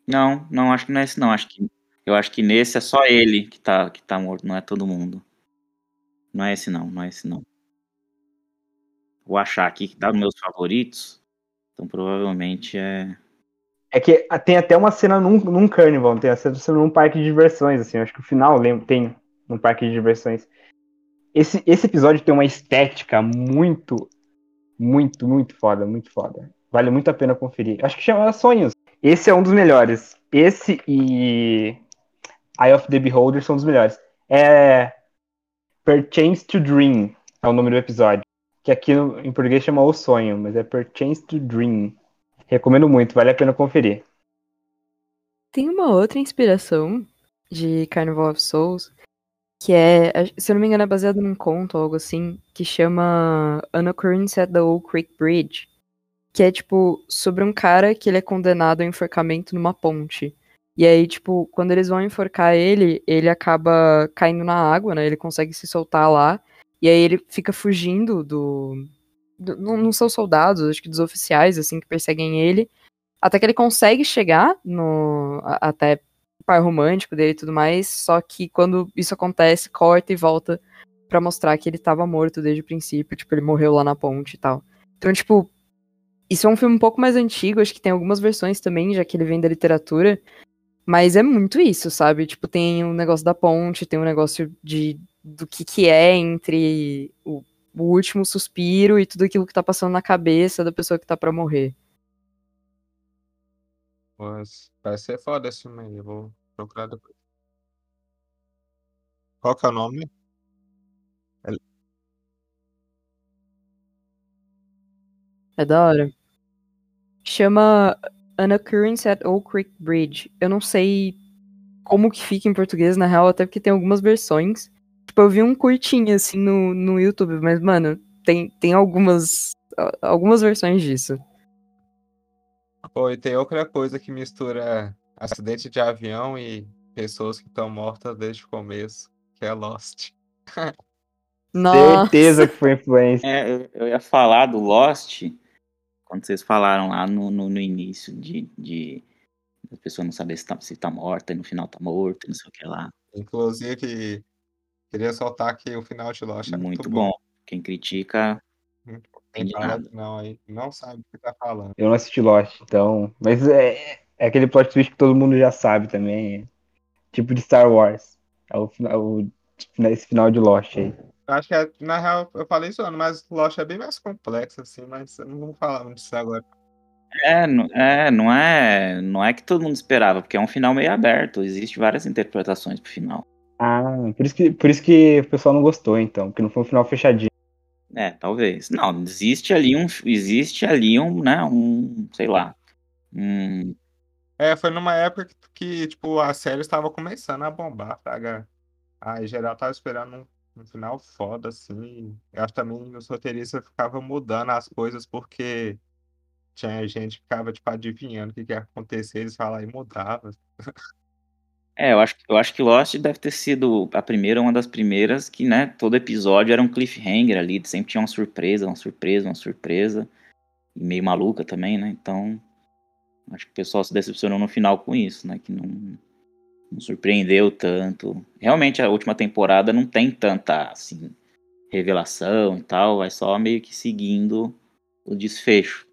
B: Não, não, acho que não é esse não, acho que eu acho que nesse é só ele que tá, que tá morto, não é todo mundo. Não é esse não, não é esse não. Vou achar aqui que tá nos meus favoritos. Então provavelmente é.
C: É que tem até uma cena num, num carnival, tem a cena num parque de diversões, assim. Acho que o final lembro, tem num parque de diversões. Esse, esse episódio tem uma estética muito, muito, muito foda, muito foda. Vale muito a pena conferir. Acho que chama Sonhos. Esse é um dos melhores. Esse e Eye of the Beholder são dos melhores. É Perchance to Dream é o nome do episódio. Que aqui no, em português chama O Sonho, mas é Perchance to Dream. Recomendo muito, vale a pena conferir.
D: Tem uma outra inspiração de Carnival of Souls, que é, se eu não me engano, é baseado num conto algo assim, que chama An Occurrence at the Old Creek Bridge. Que é, tipo, sobre um cara que ele é condenado ao enforcamento numa ponte. E aí, tipo, quando eles vão enforcar ele, ele acaba caindo na água, né? Ele consegue se soltar lá. E aí ele fica fugindo do. do não, não são soldados, acho que dos oficiais, assim, que perseguem ele. Até que ele consegue chegar no. até o par romântico dele e tudo mais. Só que quando isso acontece, corta e volta pra mostrar que ele tava morto desde o princípio. Tipo, ele morreu lá na ponte e tal. Então, tipo, isso é um filme um pouco mais antigo, acho que tem algumas versões também, já que ele vem da literatura. Mas é muito isso, sabe? Tipo, tem o negócio da ponte, tem o negócio de do que que é entre o, o último suspiro e tudo aquilo que tá passando na cabeça da pessoa que tá pra morrer.
A: Mas vai ser foda esse filme aí, eu vou procurar depois. Qual que é o nome?
D: É da hora. Chama An Occurrence at Oak Creek Bridge. Eu não sei como que fica em português, na real, até porque tem algumas versões. Tipo, eu vi um curtinho, assim, no, no YouTube, mas, mano, tem, tem algumas, algumas versões disso.
A: Pô, e tem outra coisa que mistura acidente de avião e pessoas que estão mortas desde o começo, que é Lost.
D: Nossa.
C: Certeza que foi influência.
B: É, eu, eu ia falar do Lost, quando vocês falaram lá no, no, no início de, de a pessoa não saber se tá, se tá morta e no final tá morta, não sei o que lá.
A: Inclusive, queria soltar que o final de Lost é muito,
B: Muito bom. Quem critica,
A: Muito
B: nada.
A: não aí não sabe o que tá falando.
C: Eu não assisti Lost, então. Mas é, é aquele plot twist que todo mundo já sabe também. Tipo de Star Wars. É o, fina- o, esse final de Lost aí.
A: Eu Acho que, é- na real, eu falei isso, mas Lost é bem mais complexo, assim, mas eu não vou falar muito disso agora.
B: É, não é, não é, não é que todo mundo esperava, porque é um final meio aberto, existe várias interpretações pro final.
C: Ah, por isso, que, por isso que o pessoal não gostou, então. Porque não foi um final fechadinho.
B: É, talvez. Não, existe ali um, existe ali um, né, um, sei lá, um,
A: É, foi numa época que, que, tipo, a série estava começando a bombar, fraga. Aí geral tava esperando um, um final foda, assim. Eu acho também os roteiristas ficavam mudando as coisas porque tinha gente que ficava, tipo, adivinhando o que que ia acontecer, eles falavam e mudava.
B: É, eu acho, eu acho que Lost deve ter sido a primeira, uma das primeiras que, né, todo episódio era um cliffhanger ali, sempre tinha uma surpresa, uma surpresa, uma surpresa, meio maluca também, né, então acho que o pessoal se decepcionou no final com isso, né, que não, não surpreendeu tanto. Realmente a última temporada não tem tanta, assim, revelação e tal, vai só meio que seguindo o desfecho.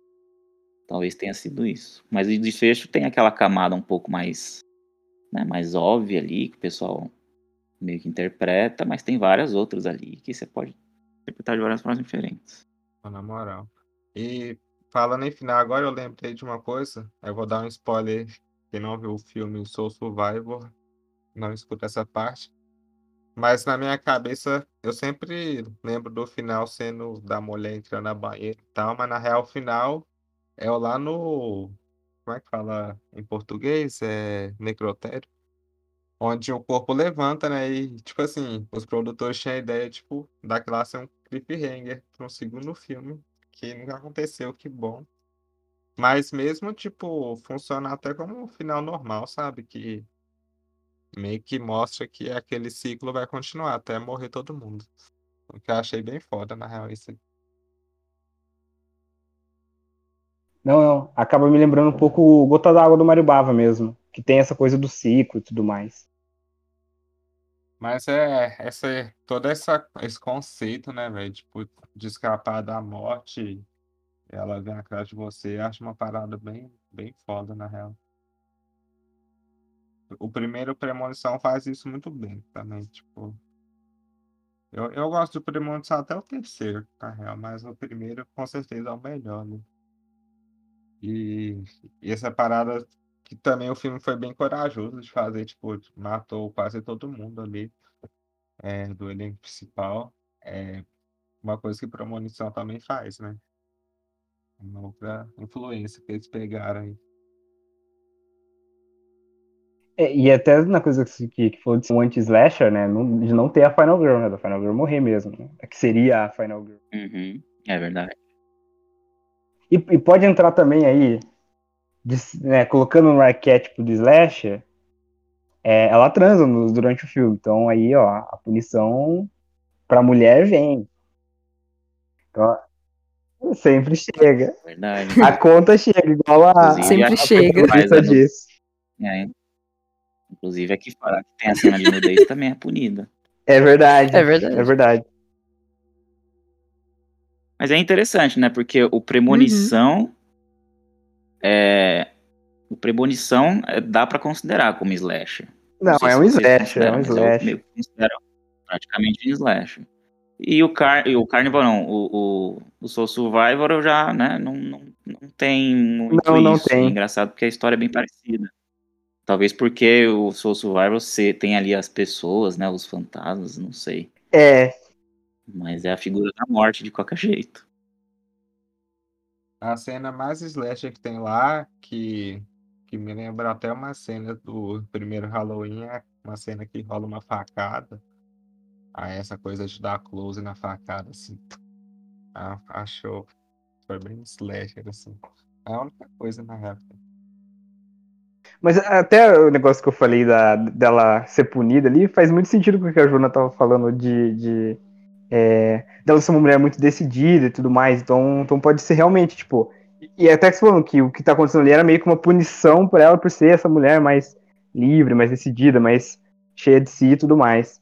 B: Talvez tenha sido isso. Mas o desfecho tem aquela camada um pouco mais né, mais óbvia ali, que o pessoal meio que interpreta, mas tem várias outras ali que você pode interpretar de várias formas diferentes.
A: Na moral. E falando em final, agora eu lembrei de uma coisa. Eu vou dar um spoiler. Quem não viu o filme Soul Survivor, não escuta essa parte. Mas na minha cabeça, eu sempre lembro do final sendo da mulher entrando na banheira e tal, mas na real, o final é lá no. Como é que fala em português? É necrotério. Onde o corpo levanta, né? E, tipo assim, os produtores tinham a ideia, tipo, daquilo lá ser um cliffhanger para um segundo filme, que nunca aconteceu, que bom. Mas mesmo, tipo, funciona até como um final normal, sabe? Que meio que mostra que aquele ciclo vai continuar até morrer todo mundo. O que eu achei bem foda, na real, isso aí.
C: Não, não. Acaba me lembrando um pouco o Gota d'Água do Mario Bava mesmo. Que tem essa coisa do ciclo e tudo mais.
A: Mas é essa, todo essa, esse conceito, né, velho? Tipo, de escapar da morte, ela vem atrás de você, acho uma parada bem, bem foda, na real. O primeiro Premonição faz isso muito bem também, tipo. Eu, eu gosto do Premonição até o terceiro, na real, mas o primeiro com certeza é o melhor, né? E, e essa parada que também o filme foi bem corajoso de fazer, tipo, matou quase todo mundo ali é, do elenco principal. É uma coisa que Premonição também faz, né? Uma outra influência que eles pegaram aí.
C: É, e até na coisa que, que, que falou de ser um anti-slasher, né? Não, de não ter a Final Girl, né? Da Final Girl morrer mesmo. Né? Que seria a Final Girl.
B: Uhum, é verdade.
C: E, e pode entrar também aí, de- né, colocando no arquétipo do slasher, é, ela transa no- durante o filme. Então aí, ó, a punição pra mulher vem. Então, sempre chega.
B: Verdade.
C: A conta chega, igual a.
B: Inclusive,
D: Sempre
B: a-
D: chega.
B: A
C: disso.
B: É, inclusive aqui fala que tem a cena de nudez também é punida.
C: É verdade.
D: É verdade.
C: É verdade.
B: Mas é interessante, né? Porque o premonição é o premonição é, dá pra considerar como slasher.
C: Não,
B: sei
C: é
B: se
C: um slasher, é um slasher.
B: meio que considero praticamente um slasher. E o, Car o Carnival não, o, o, o Soul Survivor eu já, né, não, não, não tem muito
C: Não, não
B: isso.
C: tem.
B: É engraçado porque a história é bem parecida. Talvez porque o Soul Survivor você tem ali as pessoas, né, os fantasmas, não sei.
C: É,
B: Mas é a figura da morte de qualquer jeito.
A: A cena mais slasher que tem lá, que, que me lembra até uma cena do primeiro Halloween, é uma cena que rola uma facada. Aí essa coisa de dar close na facada, assim. Ah, achou. Foi bem slasher, assim. É a única coisa na época.
C: Mas até o negócio que eu falei da, dela ser punida ali faz muito sentido com o que a Juna tava falando de, de é, dela ser uma mulher muito decidida e tudo mais. Então, então pode ser realmente, tipo. E até que falando que o que tá acontecendo ali era meio que uma punição pra ela por ser essa mulher mais livre, mais decidida, mais cheia de si e tudo mais.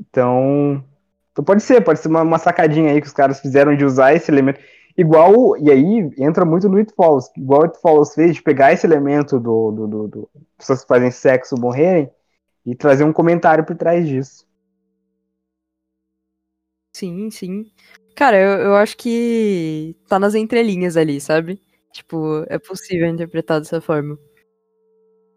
C: Então. Então pode ser, pode ser uma, uma sacadinha aí que os caras fizeram de usar esse elemento. Igual, e aí entra muito no It Follows, igual o It Follows fez de pegar esse elemento do, do, do, do pessoas que fazem sexo morrerem e trazer um comentário por trás disso.
D: Sim, sim. Cara, eu, eu acho que tá nas entrelinhas ali, sabe? Tipo, é possível interpretar dessa forma.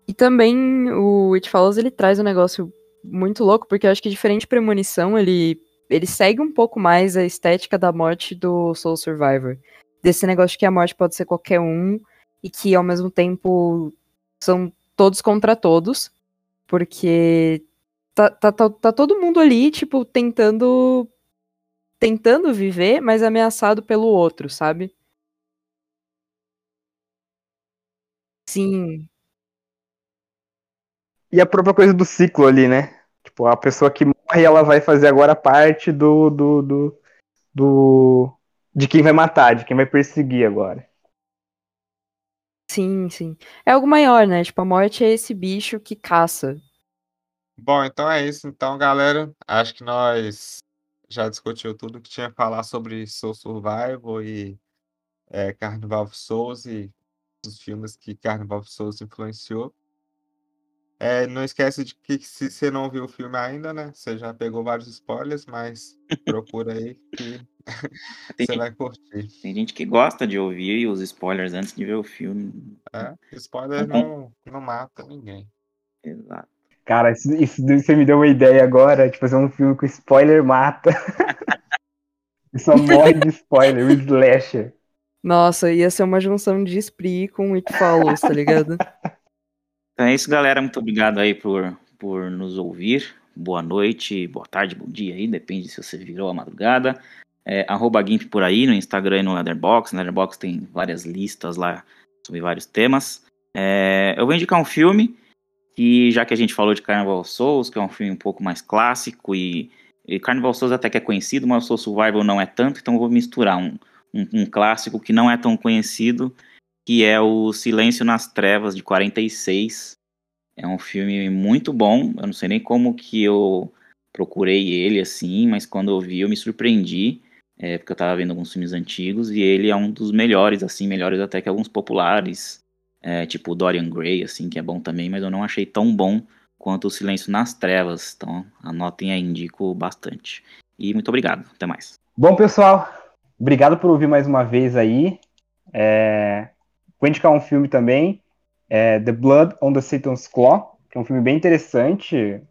D: E também o It Follows, ele traz um negócio muito louco, porque eu acho que diferente Premonição, ele, ele segue um pouco mais a estética da morte do Soul Survivor. Desse negócio que a morte pode ser qualquer um e que ao mesmo tempo são todos contra todos, porque tá, tá, tá, tá todo mundo ali, tipo, tentando tentando viver, mas ameaçado pelo outro, sabe? Sim,
C: E a própria coisa do ciclo ali, né? Tipo, a pessoa que morre, ela vai fazer agora parte do, do, do, do de quem vai matar, de quem vai perseguir agora.
D: sim, sim. É algo maior, né? Tipo, a morte é esse bicho que caça.
A: Bom, então é isso. Então, galera, acho que nós já discutiu tudo que tinha a falar sobre Soul Survival e é, Carnival of Souls e os filmes que Carnival of Souls influenciou. É, não esquece de que se você não viu o filme ainda, né? Você já pegou vários spoilers, mas procura aí que você vai curtir.
B: tem gente que gosta de ouvir os spoilers antes de ver o filme.
A: É, spoiler não, não mata ninguém.
B: Exato.
C: Cara, isso, isso você me deu uma ideia agora de fazer um filme com spoiler mata. e só morre de spoiler, o slasher.
D: Nossa, ia ser uma junção de Spree com It Follows, tá ligado?
B: Então é isso, galera. Muito obrigado aí por, por nos ouvir. Boa noite, boa tarde, bom dia aí, depende se você virou a madrugada. É, arroba Gimp por aí no Instagram e no Letterboxd. No Letterboxd tem várias listas lá sobre vários temas. É, eu vou indicar um filme que, já que a gente falou de Carnival Souls, que é um filme um pouco mais clássico e, e Carnival Souls até que é conhecido, mas o Soul Survival não é tanto, então eu vou misturar um, um, um clássico que não é tão conhecido, que é o Silêncio nas Trevas, de 46. É um filme muito bom, eu não sei nem como que eu procurei ele assim, mas quando eu vi eu me surpreendi, é, porque eu tava vendo alguns filmes antigos, e ele é um dos melhores, assim, melhores até que alguns populares, é, tipo Dorian Gray, assim, que é bom também, mas eu não achei tão bom quanto o Silêncio nas Trevas, então anotem aí, indico bastante. E muito obrigado, até mais.
C: Bom, pessoal, obrigado por ouvir mais uma vez aí. É, Vou indicar um filme também, é The Blood on the Satan's Claw, que é um filme bem interessante,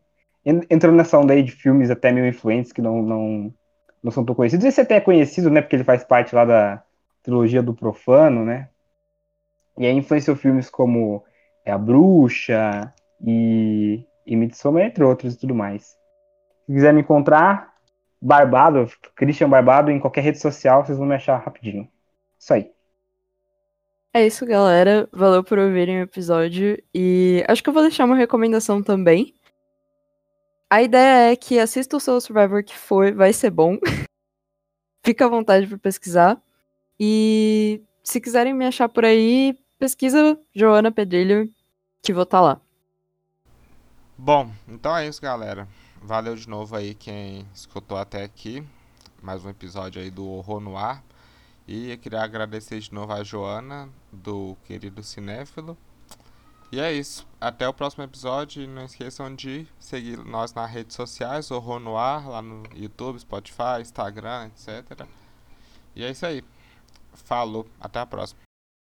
C: en- entrando nessa onda aí de filmes até meio influentes que não, não, não são tão conhecidos. Esse até é conhecido, né, porque ele faz parte lá da trilogia do Profano, né, e aí influenciou filmes como é, A Bruxa e, e Midsommar, entre outros e tudo mais. Se quiser me encontrar, Barbado, Christian Barbado, em qualquer rede social, vocês vão me achar rapidinho. Isso aí.
D: É isso, galera. Valeu por ouvirem o episódio. E acho que eu vou deixar uma recomendação também. A ideia é que assista o Soul Survivor que for, vai ser bom. Fica à vontade para pesquisar. E se quiserem me achar por aí, pesquisa Joana Pedrilho, que vou estar lá.
A: Bom, então é isso, galera. Valeu de novo aí quem escutou até aqui. Mais um episódio aí do Horror no Ar. E eu queria agradecer de novo a Joana, do querido Cinéfilo. E é isso. Até o próximo episódio. E não esqueçam de seguir nós nas redes sociais, Horror no Ar, lá no YouTube, Spotify, Instagram, etc. E é isso aí. Falou. Até a próxima.